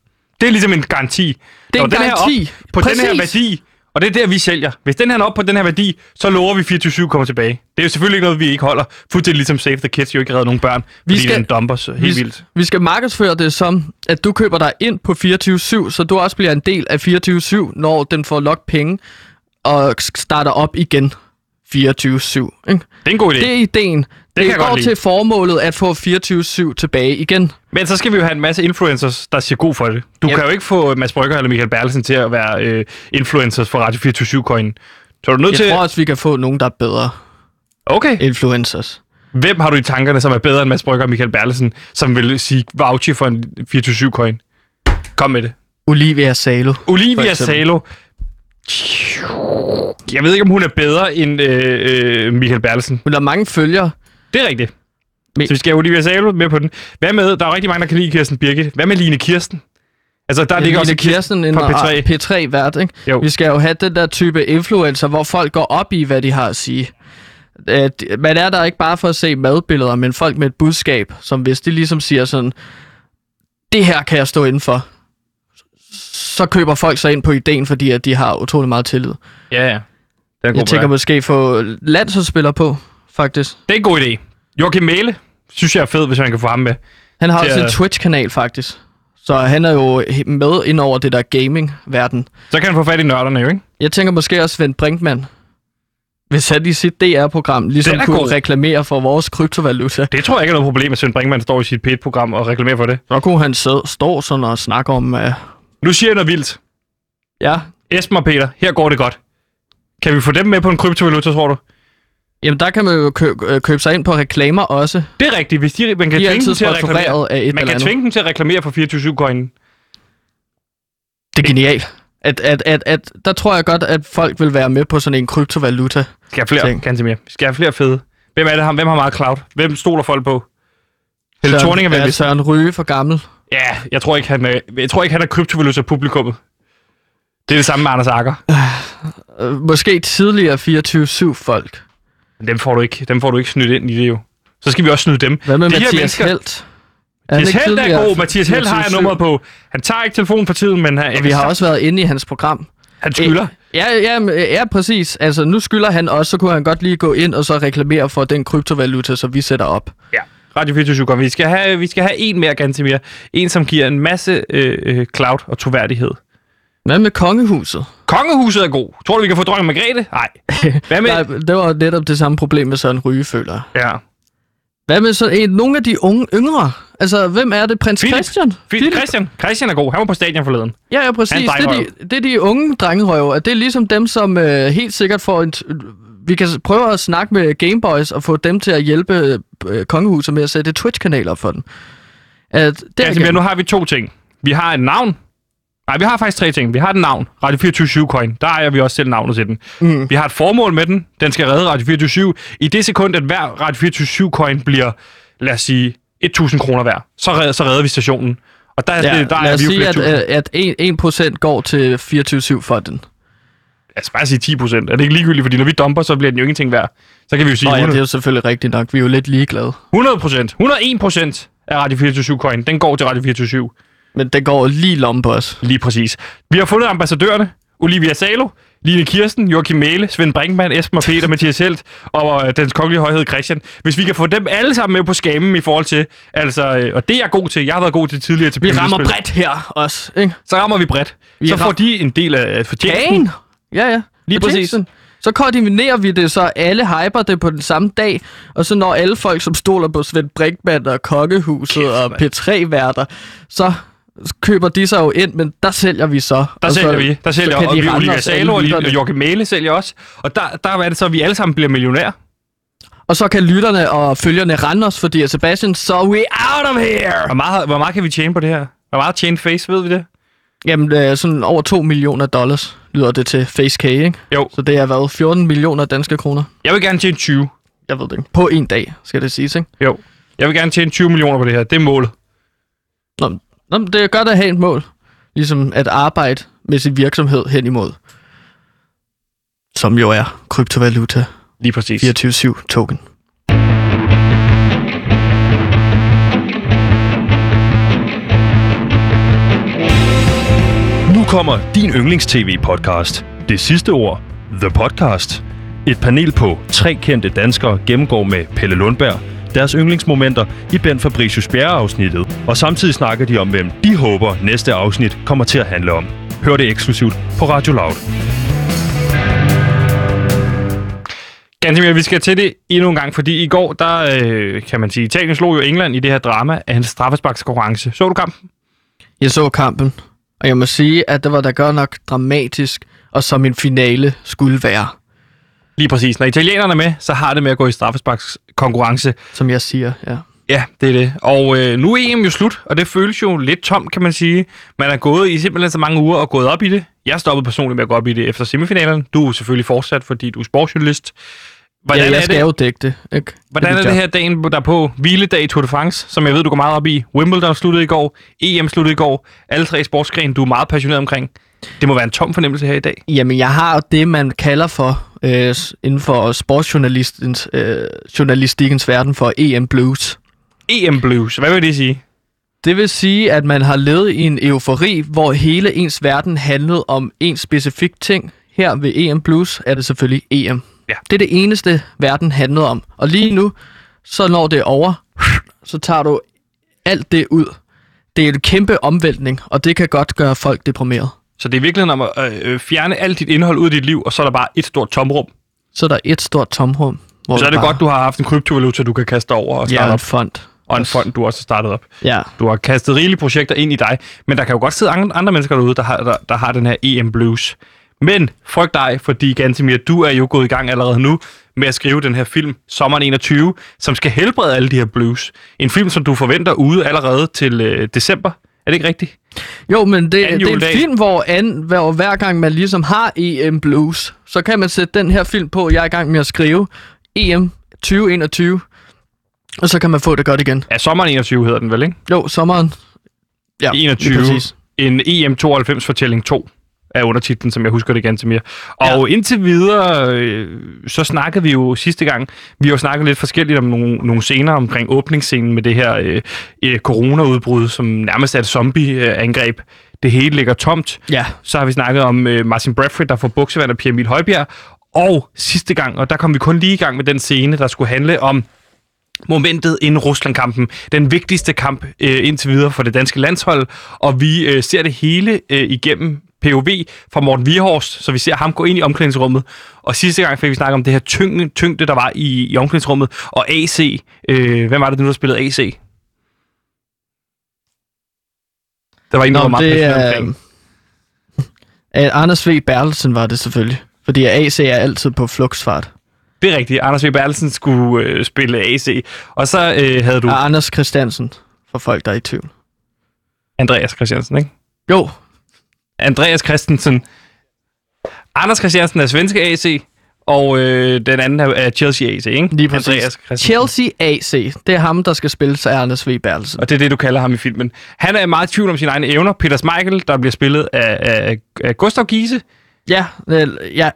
Det er ligesom en garanti. Det er en den her garanti. op på den her Præcis. værdi, og det er der, vi sælger. Hvis den her er op på den her værdi, så lover vi 24 kommer tilbage. Det er jo selvfølgelig ikke noget, vi ikke holder. Fuldstændig ligesom Save the Kids jo ikke redder nogen børn, fordi skal- den dumper så helt vi, vildt. Vi skal markedsføre det som, at du køber dig ind på 24-7, så du også bliver en del af 24-7, når den får lok penge og starter op igen 24-7. Ikke? Det er en god idé. Det er ideen. Det, det går til formålet at få 24-7 tilbage igen. Men så skal vi jo have en masse influencers, der siger god for det. Du Yep. kan jo ikke få Mads Brygger eller Michael Berlesen til at være øh, influencers for Radio 24 coin. Så er du nødt Jeg til... tror også, vi kan få nogen, der er bedre Okay. influencers. Hvem har du i tankerne, som er bedre end Mads Brygger og Michael Berlesen, som vil sige voucher for en 24 coin? Kom med det. Olivia Salo. Olivia. Salo. Jeg ved ikke, om hun er bedre end øh, øh, Michael Berlesen. Hun har mange følgere. Det er rigtigt. Men- Så vi skal have Olivia Salo med på den. Hvad med, der er rigtig mange, der kan lide Kirsten Birgit. Hvad med Line Kirsten? Altså, der Ja, ligger også Line Kirsten en fra P3. P3 vært, ikke? Jo. Vi skal jo have den der type influencer, hvor folk går op i, hvad de har at sige. At, man er der ikke bare for at se madbilleder, men folk med et budskab, som hvis de ligesom siger sådan, det her kan jeg stå indenfor, så køber folk sig ind på ideen, fordi at de har utrolig meget tillid. Ja, ja. Det er en god Jeg tænker plan. måske få landsholdsspillere på, faktisk. Det er en god idé. Joachim Mæle, synes jeg er fed, hvis man kan få ham med. Han har også en at- Twitch-kanal, faktisk. Så han er jo he- med ind over det der gaming-verden. Så kan han få fat i nørderne jo, ikke? Jeg tænker måske også Svend Brinkmann. Hvis han i sit DR-program ligesom Den er kunne god. reklamere for vores kryptovaluta, Det tror jeg ikke er noget problem, at Svend Brinkmann står i sit P1-program og reklamerer for det. så kunne han sidde, stå sådan og snakke om... Uh, Nu siger jeg noget vildt. ja, Esben og Peter, her går det godt. Kan vi få dem med på en kryptovaluta, tror du? jamen der kan man jo kø- øh, købe sig ind på reklamer også. Det er rigtigt. Hvis de, man kan De tvinge dem til at reklamere. af et Man kan tvinge dem til at reklamere for 24-7-coinen. Det er genialt. At, at, at, at, der tror jeg godt, at folk vil være med på sådan en kryptovaluta. Skal have flere, Ting. Gantemir. Vi skal have flere fede. Hvem er det ham? Hvem har meget cloud? Hvem stoler folk på? Helle Thorning er vel ja, Søren Ryge for gammel. Ja, jeg tror ikke, han er, jeg tror ikke, han er kryptovaluta-publikummet. Det er det samme med Anders Akker. Øh, måske tidligere 24-7 folk. Men dem får, du ikke, dem får du ikke snydt ind i det jo. Så skal vi også snyde dem. Hvad med De Mathias Helt? Er Mathias Helt er god. Mathias Helt har jeg 24/7? nummeret på. Han tager ikke telefonen for tiden, men han, vi har også været inde i hans program. han skylder. Ja, ja, ja, præcis. Altså, nu skylder han også, så kunne han godt lige gå ind og så reklamere for den kryptovaluta, som vi sætter op. Ja. Radio 24 kom. Vi skal have, vi skal have en mere, Gantemir. En, som giver en masse øh, øh, cloud og troværdighed. Hvad med kongehuset? Kongehuset er god. Tror du, vi kan få dronning Margrethe? Nej. Hvad med... Nej, det var netop det samme problem med Søren Ryge, føler. Ja. Hvad med så en, nogle af de unge yngre? Altså, hvem er det? Prins Philip. Christian? Philip. Christian. Christian er god. Han var på stadion forleden. Ja, ja, præcis. Det er, de, det er de unge drengerøve, og det er ligesom dem, som øh, helt sikkert får en... Vi kan prøve at snakke med Gameboys og få dem til at hjælpe øh, kongehuset med at sætte Twitch-kanaler for dem. At, det Gantemir, nu har vi to ting. Vi har et navn, Nej, vi har faktisk tre ting. Vi har et navn, Radio 24 Coin. Der ejer vi også selv navnet til den. Mm. Vi har et formål med den. Den skal redde Radio 24 I det sekund, at hver Radio 24 Coin bliver, lad os sige, 1000 kroner værd, så redder, så redder vi stationen. Og der, Ja, det, der lad er os sige, at, øh, at 1%, 1 går til 24-7-fonden. Altså bare sige 10 procent. Er det ikke ligegyldigt? Fordi når vi dumper, så bliver den jo ingenting værd. Så kan vi jo sige Nå ja, 100, det er jo selvfølgelig rigtigt nok. Vi er jo lidt ligeglade. 100 procent. 101 procent af Radio 24 Coin, den går til Radio 24 Men det går lige lomme på os. Lige præcis. Vi har fundet ambassadørerne. Olivia Salo, Line Kirsten, Joachim Mæle, Svend Brinkmann, Esben og Peter, Mathias Helt og øh, den kongelige højhed Christian. Hvis vi kan få dem alle sammen med på skamen i forhold til, altså, øh, og det er jeg god til, jeg har været god til tidligere til Vi rammer bredt her også, ikke? Så rammer vi bredt. Vi så får de en del af fortjenesten. Kagen! Ja, ja. Lige præcis. Så koordinerer vi det, så alle hyper det på den samme dag, og så når alle folk, som stoler på Svend Brinkmann og Kokkehuset Kæft, og mand. P3-værter, så køber de sig jo ind, men der sælger vi så. Der Og så- sælger vi. Der så sælger og de vi Olivia Salo og Joachim Mæle sælger også. Og der, der er det så, at vi alle sammen bliver millionærer. Og så kan lytterne og følgerne rende os, fordi Sebastian, så we out of here! Hvor meget, hvor meget kan vi tjene på det her? Hvor meget tjene face, ved vi det? Jamen, er sådan over 2 millioner dollars, lyder det til Face K, ikke? Jo. Så det er været 14 millioner danske kroner. Jeg vil gerne tjene 20. Jeg ved det ikke. På en dag, skal det siges, ikke? Jo. Jeg vil gerne tjene 20 millioner på det her. Det er målet. Nå, nå, det er godt at have et mål. Ligesom at arbejde med sin virksomhed hen imod. Som jo er kryptovaluta Lige præcis. 24-7 token. Kommer din yndlings-tv-podcast. Det sidste ord. The Podcast. Et panel på tre kendte danskere gennemgår med Pelle Lundberg deres yndlingsmomenter i Ben Fabricius Bjerre-afsnittet, og samtidig snakker de om, hvem de håber næste afsnit kommer til at handle om. Hør det eksklusivt på Radio Loud. Ganske mere, vi skal til det endnu en gang, fordi i går, der øh, kan man sige, Italien slog jo England i det her drama af en straffesparkskonkurrence. Så du kampen? Jeg så kampen, og jeg må sige, at det var da godt nok dramatisk, og som en finale skulle være, Lige præcis. Når italienerne er med, så har det med at gå i straffesparkskonkurrence. som jeg siger. Ja. Ja, det er det. Og øh, nu er EM jo slut, og det føles jo lidt tomt, kan man sige. Man er gået i simpelthen så mange uger og gået op i det. Jeg stoppede personligt med at gå op i det efter semifinalen. Du er selvfølgelig fortsat, fordi du er sportsjournalist. Hvordan ja, jeg er skal det? jo dække det, ikke? Hvordan er mit det her dagen der er på hviledag i Tour de France, som jeg ved, du går meget op i? Wimbledon sluttede i går, EM sluttede i går, alle tre sportsgrene, du er meget passioneret omkring. Det må være en tom fornemmelse her i dag. Jamen, jeg har det, man kalder for, øh, inden for sportsjournalistens, øh, journalistikkens verden, for EM Blues. EM Blues, hvad vil det sige? Det vil sige, at man har levet i en eufori, hvor hele ens verden handlede om en specifik ting. Her ved EM Blues er det selvfølgelig EM. Ja. Det er det eneste, verden handlede om. Og lige nu, så når det er over, så tager du alt det ud. Det er en kæmpe omvæltning, og det kan godt gøre folk deprimeret. Så det er virkelig om at øh, fjerne alt dit indhold ud af dit liv, og så er der bare et stort tomrum. Så er der et stort tomrum. Hvor så er det bare- godt, du har haft en kryptovaluta, du kan kaste over og starte Ja, en op. fond. Og en fond, du også har startet op. Ja. Du har kastet rigelige projekter ind i dig, men der kan jo godt sidde andre, andre mennesker derude, der har, der, der har den her EM Blues. Men frygt dig, fordi Gantemir, du er jo gået i gang allerede nu med at skrive den her film, Sommeren 21, som skal helbrede alle de her blues. En film, som du forventer ude allerede til øh, december. Er det ikke rigtigt? Jo, men det, det er en film, hvor, an, hvor hver gang man ligesom har EM Blues, så kan man sætte den her film på, jeg er i gang med at skrive EM 2021, og så kan man få det godt igen. Ja, Sommeren 21 hedder den vel, ikke? Jo, sommeren. Ja, lige 21. præcis. En EM 92 fortælling 2 er undertitlen, som jeg husker det ganske mere. Og ja. indtil videre, øh, så snakkede vi jo sidste gang, vi har jo snakket lidt forskelligt om nogle, nogle scener omkring åbningsscenen med det her øh, øh, corona-udbrud, som nærmest er et zombie-angreb. Det hele ligger tomt. Ja. Så har vi snakket om øh, Martin Bradford, der får buksevand af Pierre Emil Højbjerg. Og sidste gang, og der kom vi kun lige i gang med den scene, der skulle handle om momentet inden Rusland-kampen. Den vigtigste kamp øh, indtil videre for det danske landshold. Og vi øh, ser det hele øh, igennem POV fra Morten Vierhorst, så vi ser ham gå ind i omklædningsrummet. Og sidste gang fik vi snakket om det her tyngde, tyngde der var i, i omklædningsrummet. Og AC, øh, hvem var det nu, der spillede AC? Der var en, der var Nå, meget det er... omkring. Anders V. Bertelsen var det selvfølgelig. Fordi AC er altid på flugsfart. Det er rigtigt. Anders V. Bertelsen skulle øh, spille AC. Og så øh, havde du Og Anders Christiansen, for folk, der er i tvivl. Andreas Christiansen, ikke? Jo, Andreas Christensen. Anders Christiansen er svenske AC, og øh, den anden er, er Chelsea AC, ikke? Lige præcis. Andreas Christensen. Chelsea AC, det er ham, der skal spille til Ernest V. Bertelsen. Og det er det, du kalder ham i filmen. Han er meget i tvivl om sine egne evner. Peter Smeichel, der bliver spillet af, af, af Gustav Giese. Ja, øh, ja.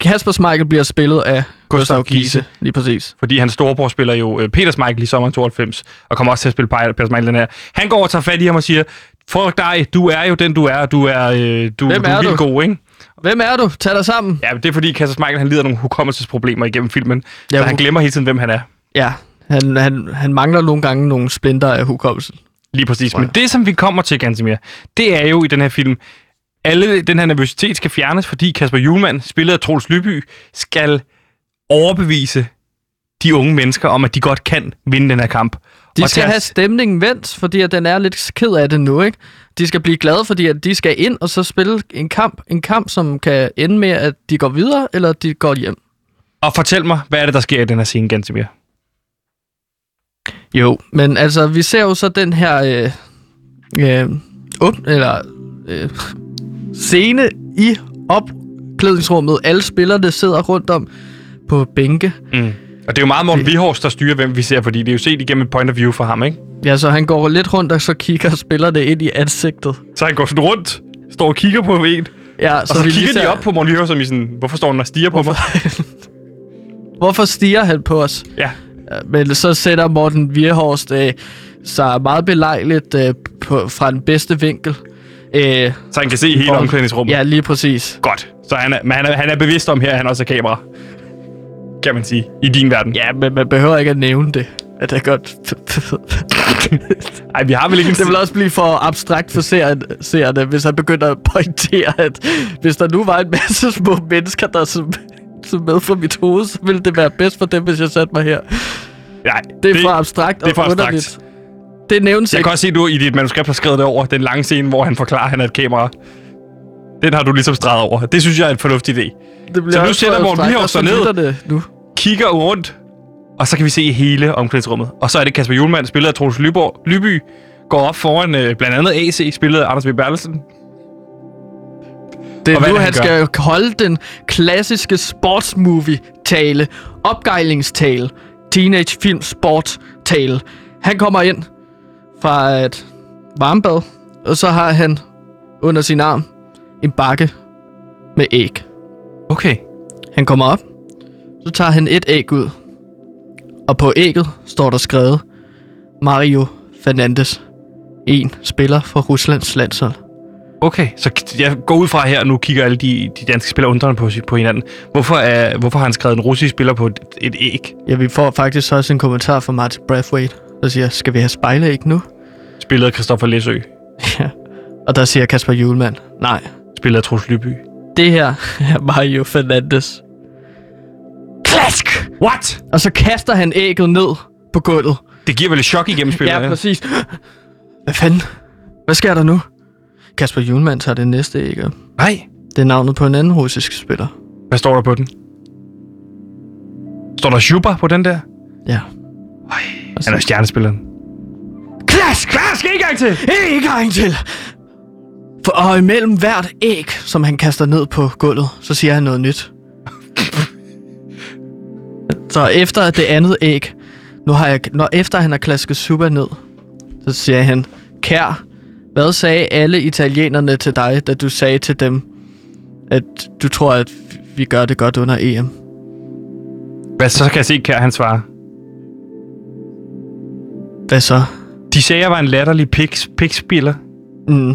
Kasper Schmeichel bliver spillet af Gustav Gustav Giese. Giese. Lige præcis. Fordi hans storebror spiller jo øh, Peter Smeichel i sommeren 92, og kommer også til at spille Peter Smeichel den her. Han går og tager fat i ham og siger, fuck dig, du er jo den, du er, du er, øh, du, Hvem du er, er vildt du? god, ikke? Hvem er du? Tag dig sammen. Ja, men det er fordi Kasper Smeichel, han lider af nogle hukommelsesproblemer igennem filmen, Ja, så han hu- glemmer hele tiden, hvem han er. Ja, han, han, han mangler nogle gange nogle splinter af hukommelsen. Lige præcis. Men det, som vi kommer til, Gansimir, det er jo i den her film, alle den her nervøsitet skal fjernes, fordi Kasper Julemand, spillet af Troels Lyby, skal overbevise de unge mennesker om, at de godt kan vinde den her kamp. De skal at- have stemningen vendt, fordi at den er lidt ked af det nu, ikke? De skal blive glade, fordi at de skal ind og så spille en kamp, en kamp, som kan ende med, at de går videre, eller de går hjem. Og fortæl mig, hvad er det, der sker i den her scene, Gansimir? Jo, men altså, vi ser jo så den her øh, øh, åb, eller, øh, scene i opklædningsrummet. Alle spillerne sidder rundt om på bænke. Mm. Og det er jo meget Morten Vihors, der styrer, hvem vi ser, fordi det er jo set igennem et point of view for ham, ikke? Ja, så han går lidt rundt, og så kigger spillerne ind i ansigtet. Så han går sådan rundt, står og kigger på en, Ja, og så, vi kigger lige de ser- op på Morten Vihor, som i sådan, hvorfor står han og stiger på mig? Hvorfor stiger han på os? Ja. Men så sætter Morten Virhorst øh, sig meget belejligt øh, på, fra den bedste vinkel. Øh, Så han kan se hele omklædningsrummet. Ja, lige præcis. Godt. Så han er, men han er, han er bevidst om her, at han også er kamera. Kan man sige. I din verden. Ja, men man behøver ikke at nævne det. At det er godt. Ej, vi har vel ikke en... det vil også blive for abstrakt for seeren- seerne, hvis han begynder at pointere, at hvis der nu var en masse små mennesker, der som, som med fra mit hoved, så ville det være bedst for dem, hvis jeg satte mig her. Nej, Det er for abstrakt det er for og abstrakt. underligt. Det nævnes Jeg ikke. kan også se, at du i dit manuskript har skrevet det over. Den lange scene, hvor han forklarer, at han er et kamera. Den har du ligesom streget over. Det synes jeg er en fornuftig idé. Det bliver Så nu sætter Morten så sig ned. det nu. Kigger rundt, og så kan vi se hele omklædningsrummet. Og så er det Kasper Julemand, spillet af Troels Lyborg, Lyby, går op foran øh, blandt andet AC, spillet af Anders V. Bertelsen. Det er nu, det, han han skal holde den klassiske sportsmovie-tale. Opgejlingstale. Teenage film sport-tale. Han kommer ind fra et varmebad, og så har han under sin arm en bakke med æg. Okay. Han kommer op, så tager han et æg ud. Og på ægget står der skrevet Mario Fernandes. En spiller for Ruslands landshold. Okay, så jeg går ud fra her, nu kigger alle de, de danske spillere undrende på, på hinanden. Hvorfor, er, hvorfor har han skrevet en russisk spiller på et, et æg? Ja, vi får faktisk også en kommentar fra Martin Brathwaite, der siger, skal vi have spejlæg nu? Spillet af Christoffer Læsø. Ja. Og der siger Kasper Julemand, nej, Spillet af Troels Lyby. det her er Mario Fernandes. Klask! What? Og så kaster han ægget ned på gulvet. Det giver vel et chok igennem spillet, Ja, præcis. Hvad fanden? Hvad sker der nu? Kasper Julemand tager det næste æg op. Nej. Det er navnet på en anden russisk spiller. Hvad står der på den? Står der Schuber på den der? Ja. Ej, han er stjernespilleren. Klask! Klask, en gang til! En gang til! For, og imellem hvert æg, som han kaster ned på gulvet, så siger han noget nyt. så efter det andet æg, nu har jeg, når efter han har klasket super ned, så siger han, Kær, hvad sagde alle italienerne til dig, da du sagde til dem, at du tror, at vi gør det godt under EM? Hvad så kan jeg se, Kær, han svarer. Hvad så? De sagde, jeg var en latterlig pik- pikspiller. Mm.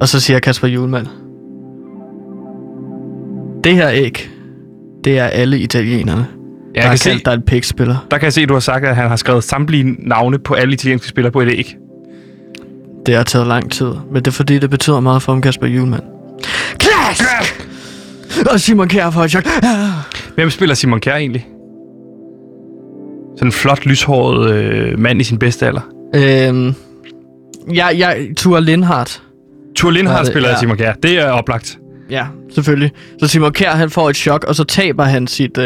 Og så siger Kasper Julemand. Det her æg, det er alle italienerne. Jeg der kan er se- kaldt dig en pikspiller. Der kan jeg se, at du har sagt, at han har skrevet samtlige navne på alle italienske spillere på et æg. Det har taget lang tid, men det er fordi, det betyder meget for ham, Kasper Julemand. Klask! Og Simon Kjær for et chok. Hvem spiller Simon Kjær egentlig? Sådan en flot, lyshåret øh, mand i sin bedste alder. Øhm, jeg, jeg, Tua Lindhardt. Tur Lindhardt Ja, spiller ja. Simon Kjær. Det er oplagt. Ja, selvfølgelig. Så Simon Kjær, han får et chok, og så taber han sit uh,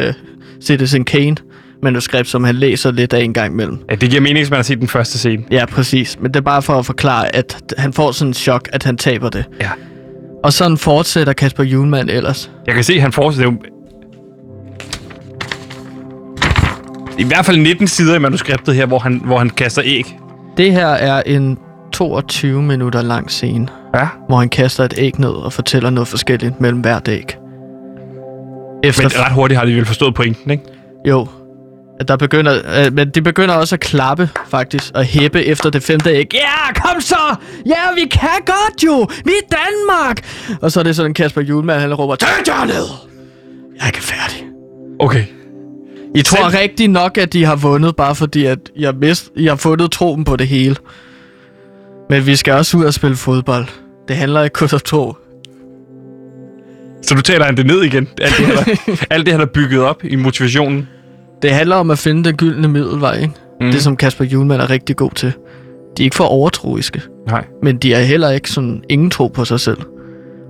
Citizen Kane manuskript, som han læser lidt af en gang imellem. Ja, det giver mening, hvis man har set den første scene. Ja, præcis. Men det er bare for at forklare, at han får sådan en chok, at han taber det. Ja. Og sådan fortsætter Kasper Julemand ellers. Jeg kan se, at han fortsætter. I hvert fald 19 sider i manuskriptet her, hvor han, hvor han kaster æg. Det her er en 22 minutter lang scene, Ja. hvor han kaster et æg ned og fortæller noget forskelligt mellem hvert æg. Efter Men ret hurtigt har de vel forstået pointen, ikke? Jo. At der begynder, øh, men de begynder også at klappe, faktisk, og hæppe efter det femte æg. Ja, kom så! Ja, vi kan godt jo! Vi er Danmark! Og så er det sådan, Kasper Julemand, han råber, jer ned! Jeg er ikke færdig. Okay. I tror rigtig nok, at de har vundet, bare fordi, at jeg, mist, jeg har fundet troen på det hele. Men vi skal også ud og spille fodbold. Det handler ikke kun om tro. Så du taler han det ned igen? Alt det, han har, alt det, han har bygget op i motivationen? Det handler om at finde den gyldne middelvej, ikke? Mm. Det, som Kasper Julemand er rigtig god til. De er ikke for overtroiske. Nej. Men de er heller ikke sådan ingen tro på sig selv.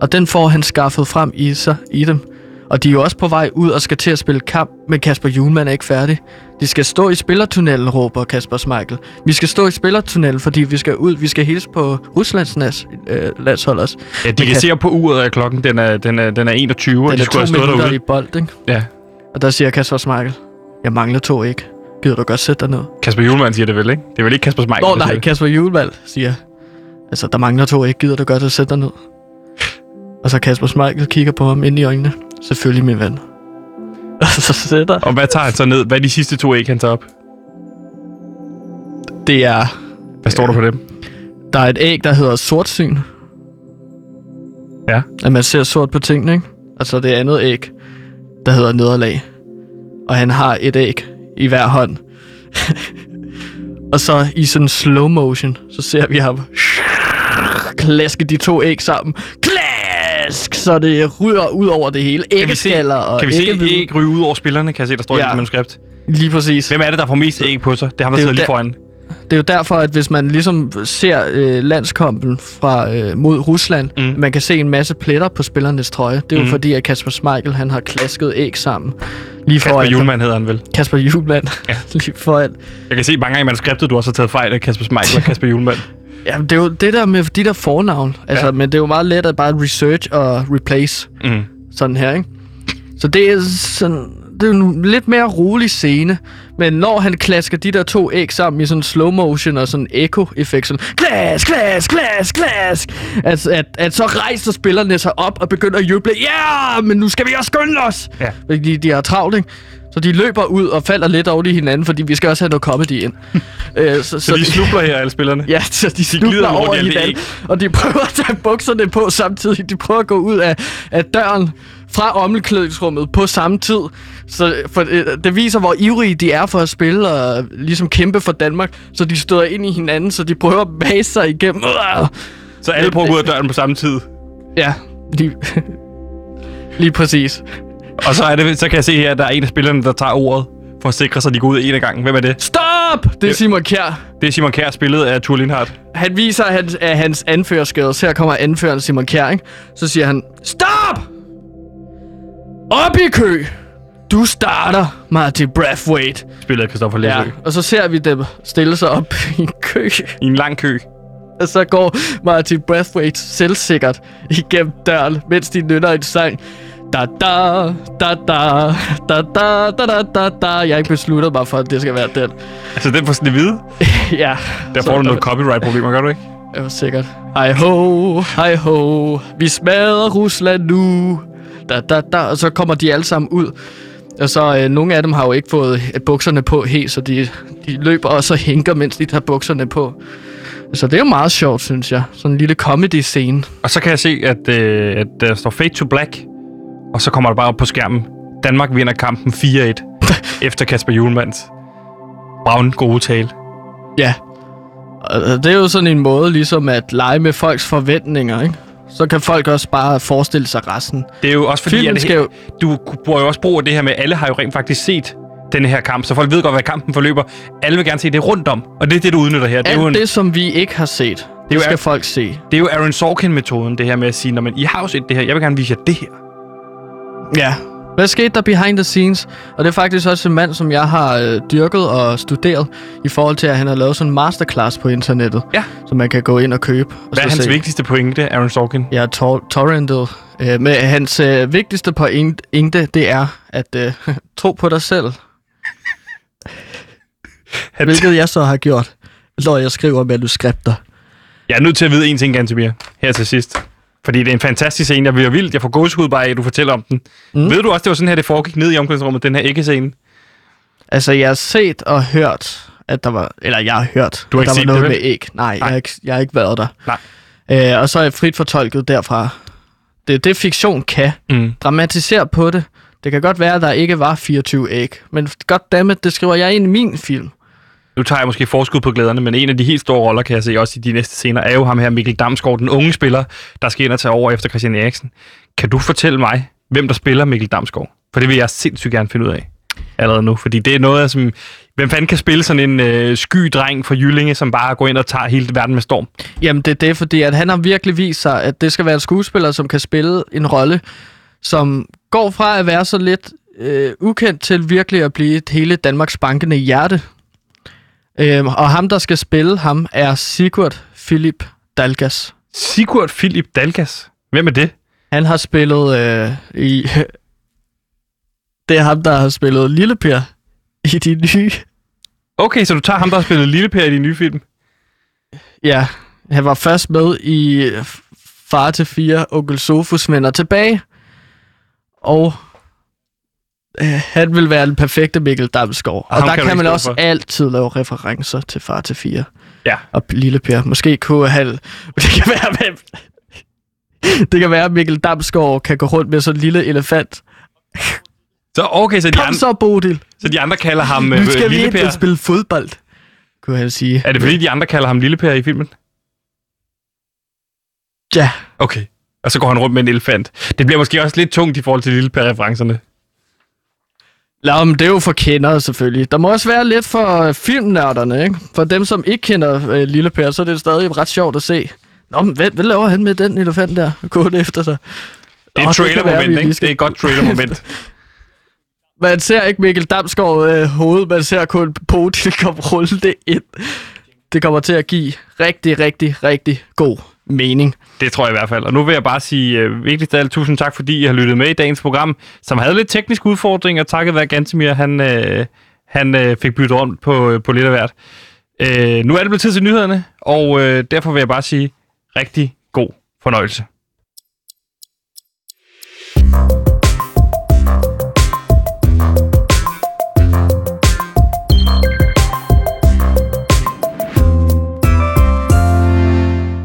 Og den får han skaffet frem i sig i dem. Og de er jo også på vej ud og skal til at spille kamp, men Kasper Julemand er ikke færdig. De skal stå i spillertunnelen, råber Kasper Smeichel. Vi skal stå i spillertunnelen, fordi vi skal ud. Vi skal hilse på Ruslands nas, øh, landshold også. Ja, de Men kan Kas- se på uret, at klokken den er, den er, den er 21, og Den de er skulle have stået derude. i bold, ikke? Ja. Og der siger Kasper Smeichel, jeg mangler to ikke. Gider du godt sætte dig ned? Kasper Julemand siger det vel, ikke? Det er vel ikke Kasper Smeichel, Nå nej. Kasper Julemand siger, altså der mangler to ikke. Gider du godt at sætte dig ned? Og så Kasper Smeichel kigger på ham ind i øjnene. Selvfølgelig, min ven. Og så sætter Og hvad tager han så ned? Hvad er de sidste to æg, han tager op? det er... Hvad står der på dem? Der er et æg, der hedder sortsyn. Ja. At man ser sort på tingene, ikke? Og så det andet æg, der hedder nederlag. Og han har et æg i hver hånd. og så i sådan slow motion, så ser vi ham klaske de to æg sammen. Klask! Så det ryger ud over det hele. Kan vi se, Æggeskaller og kan vi se æg ryge ud over spillerne? Kan jeg se, der står ja. i dit manuskript. Lige præcis. Hvem er det, der får mest æg på sig? Det har man Det siddet lige foran. Det er jo derfor, at hvis man ligesom ser øh, landskampen fra øh, mod Rusland, Mm. man kan se en masse pletter på spillernes trøje. Det er jo Mm. fordi, at Kasper Schmeichel, han har klasket æg sammen. Lige Kasper foran. Julemand hedder han vel. Kasper Julemand. Ja. Lige foran. Jeg kan se mange gange i manuskriptet, du også har taget fejl af Kasper Smeichel og Kasper Julemand. Ja, det er jo det der med de der fornavn. Altså, Ja. men det er jo meget let at bare research og replace Mm. sådan her, ikke? Så det er sådan... Det er jo en lidt mere rolig scene. Men når han klasker de der to æg sammen i sådan slow motion og sådan echo-effekt, sådan klask, klask, klask, klask, at, at, at så rejser spillerne sig op og begynder at juble, ja, men nu skal vi også skynde os! Ja. Fordi de har travlt, ikke? Så de løber ud og falder lidt over i hinanden, fordi vi skal også have noget comedy ind. øh, så, Så de slubler her, alle spillerne. Ja, så de, de snubler over hinanden, og de prøver at tage bukserne på samtidig. De prøver at gå ud af, af døren fra omklædningsrummet på samme tid. Så for, øh, det viser, hvor ivrige de er for at spille og ligesom kæmpe for Danmark. Så de støder ind i hinanden, så de prøver at base sig igennem. Så alle prøver at gå ud af døren på samme tid. Ja, lige, lige præcis. Og så, er det, så kan jeg se her, at der er en af spillerne, der tager ordet for at sikre sig, at de går ud en af gangen. Hvem er det? Stop! Det er Simon Kjær. Det er Simon Kjær, spillet af Tur Lindhardt. Han viser hans, af hans anførerskade. Så her kommer anføreren Simon Kjær, ikke? Så siger han, Stop! Op i kø! Du starter, Martin Brathwaite. Spillet af Christoffer Læsø. Ja, og så ser vi dem stille sig op i en kø. I en lang kø. Og så går Martin Brathwaite selvsikkert igennem døren, mens de nynner en sang. Da da, da da, da da, da da da da. Jeg har ikke besluttet mig for, at det skal være den. Altså, den det hvide. ja. Der får du noget copyright-problemer, gør du ikke? Ja, sikkert. Hej ho, hej ho, vi smadrer Rusland nu. Da, da, da. Og så kommer de alle sammen ud. Og så øh, nogle af dem har jo ikke fået øh, bukserne på helt, så de, de løber og hænker, mens de tager bukserne på. Så det er jo meget sjovt, synes jeg. Sådan en lille comedy-scene. Og så kan jeg se, at, øh, at der står Fade to Black. Og så kommer der bare op på skærmen. Danmark vinder kampen 4-1. efter Kasper Julemands Braun gode tale. Ja. Og det er jo sådan en måde ligesom at lege med folks forventninger, ikke? Så kan folk også bare forestille sig resten. Det er jo også fordi, Filmen at jo- du bruger jo også brug af det her med, alle har jo rent faktisk set den her kamp, så folk ved godt, hvad kampen forløber. Alle vil gerne se det rundt om, og det er det, du udnytter her. Det er, jo Alt en, det, som vi ikke har set, det, det skal er- folk se. det er jo Aaron Sorkin-metoden, det her med at sige, når man, I har jo set det her, jeg vil gerne vise jer det her. Ja, Hvad skete der behind the scenes? Og det er faktisk også en mand, som jeg har øh, dyrket og studeret i forhold til, at han har lavet sådan en masterclass på internettet. Ja. Som man kan gå ind og købe. Og Hvad er hans se. vigtigste pointe, Aaron Sorkin? Ja, tor- torrentet. Øh, men hans øh, vigtigste pointe, det er at øh, tro på dig selv. Hvilket jeg så har gjort, når jeg skriver manuskripter. Jeg er nødt til at vide en ting, Gantemir, her til sidst. Fordi det er en fantastisk scene. Jeg bliver vildt. Jeg får gåsehud bare af, at du fortæller om den. Mm. Ved du også, det var sådan her, det foregik ned i omklædningsrummet, den her ikke-scene? Altså, jeg har set og hørt, at der var... Eller, jeg har hørt, Du har at der var noget det, med æg. Nej, Nej. Jeg, har ikke, jeg har ikke været der. Nej. Øh, og så er jeg frit fortolket derfra. Det er det, fiktion kan. Mm. Dramatisere på det. Det kan godt være, at der ikke var 24 æg. Men goddammit, det skriver jeg ind i min film. Nu tager jeg måske forskud på glæderne, men en af de helt store roller, kan jeg se også i de næste scener, er jo ham her, Mikkel Damsgaard, den unge spiller, der skal ind og tage over efter Christian Eriksen. Kan du fortælle mig, hvem der spiller Mikkel Damsgaard? For det vil jeg sindssygt gerne finde ud af allerede nu, fordi det er noget, som... Hvem fanden kan spille sådan en øh, sky dreng fra Jyllinge, som bare går ind og tager hele verden med storm? Jamen, det er det, fordi at han har virkelig vist sig, at det skal være en skuespiller, som kan spille en rolle, som går fra at være så lidt øh, ukendt til virkelig at blive et hele Danmarks bankende hjerte. Øhm, og ham, der skal spille ham, er Sigurd Philip Dalgas. Sigurd Philip Dalgas. Hvem er det? Han har spillet øh, i... det er ham, der har spillet Lille Per i de nye... Okay, så du tager ham, der har spillet Lille Per i din nye film? Ja, han var først med i Far til fire, Onkel Sofus vender tilbage. Og øh, han vil være den perfekte Mikkel Damsgaard. Og, og der kan kan man også for. altid lave referencer til Far til fire. Ja. Og Lille Per. Måske kunne han... Det kan være, hvem... Det kan være, at Mikkel Damsgaard kan gå rundt med sådan en lille elefant. Så okay, så de, Kom andre, så, Bodil. så de andre kalder ham Nu øh, skal vi Lille ind Per. og spille fodbold, kunne han sige. Er det fordi, de andre kalder ham Lille Per i filmen? Ja. Okay. Og så går han rundt med en elefant. Det bliver måske også lidt tungt i forhold til Lille Per-referencerne. Nå, men det er jo for kendere selvfølgelig. Der må også være lidt for øh, filmnørderne, ikke? For dem, som ikke kender øh, Lille Per, så er det stadig ret sjovt at se. Nå, men hvad, hvad laver han med den elefant der? Gående efter sig. Det er et trailer-moment, ikke? Det er et godt trailer-moment. Man ser ikke Mikkel Damsgaard øh, hoved, man ser kun Bodil komme rullende ind. Det kommer til at give rigtig, rigtig, rigtig god mening. Det tror jeg i hvert fald. Og nu vil jeg bare sige øh, vigtigst af alt tusind tak, fordi I har lyttet med i dagens program, som havde lidt tekniske udfordringer, takket være Gantemir, han, øh, han øh, fik byttet rundt på, øh, på lidt af hvert. Øh, nu er det blevet tid til nyhederne, og øh, derfor vil jeg bare sige rigtig god fornøjelse.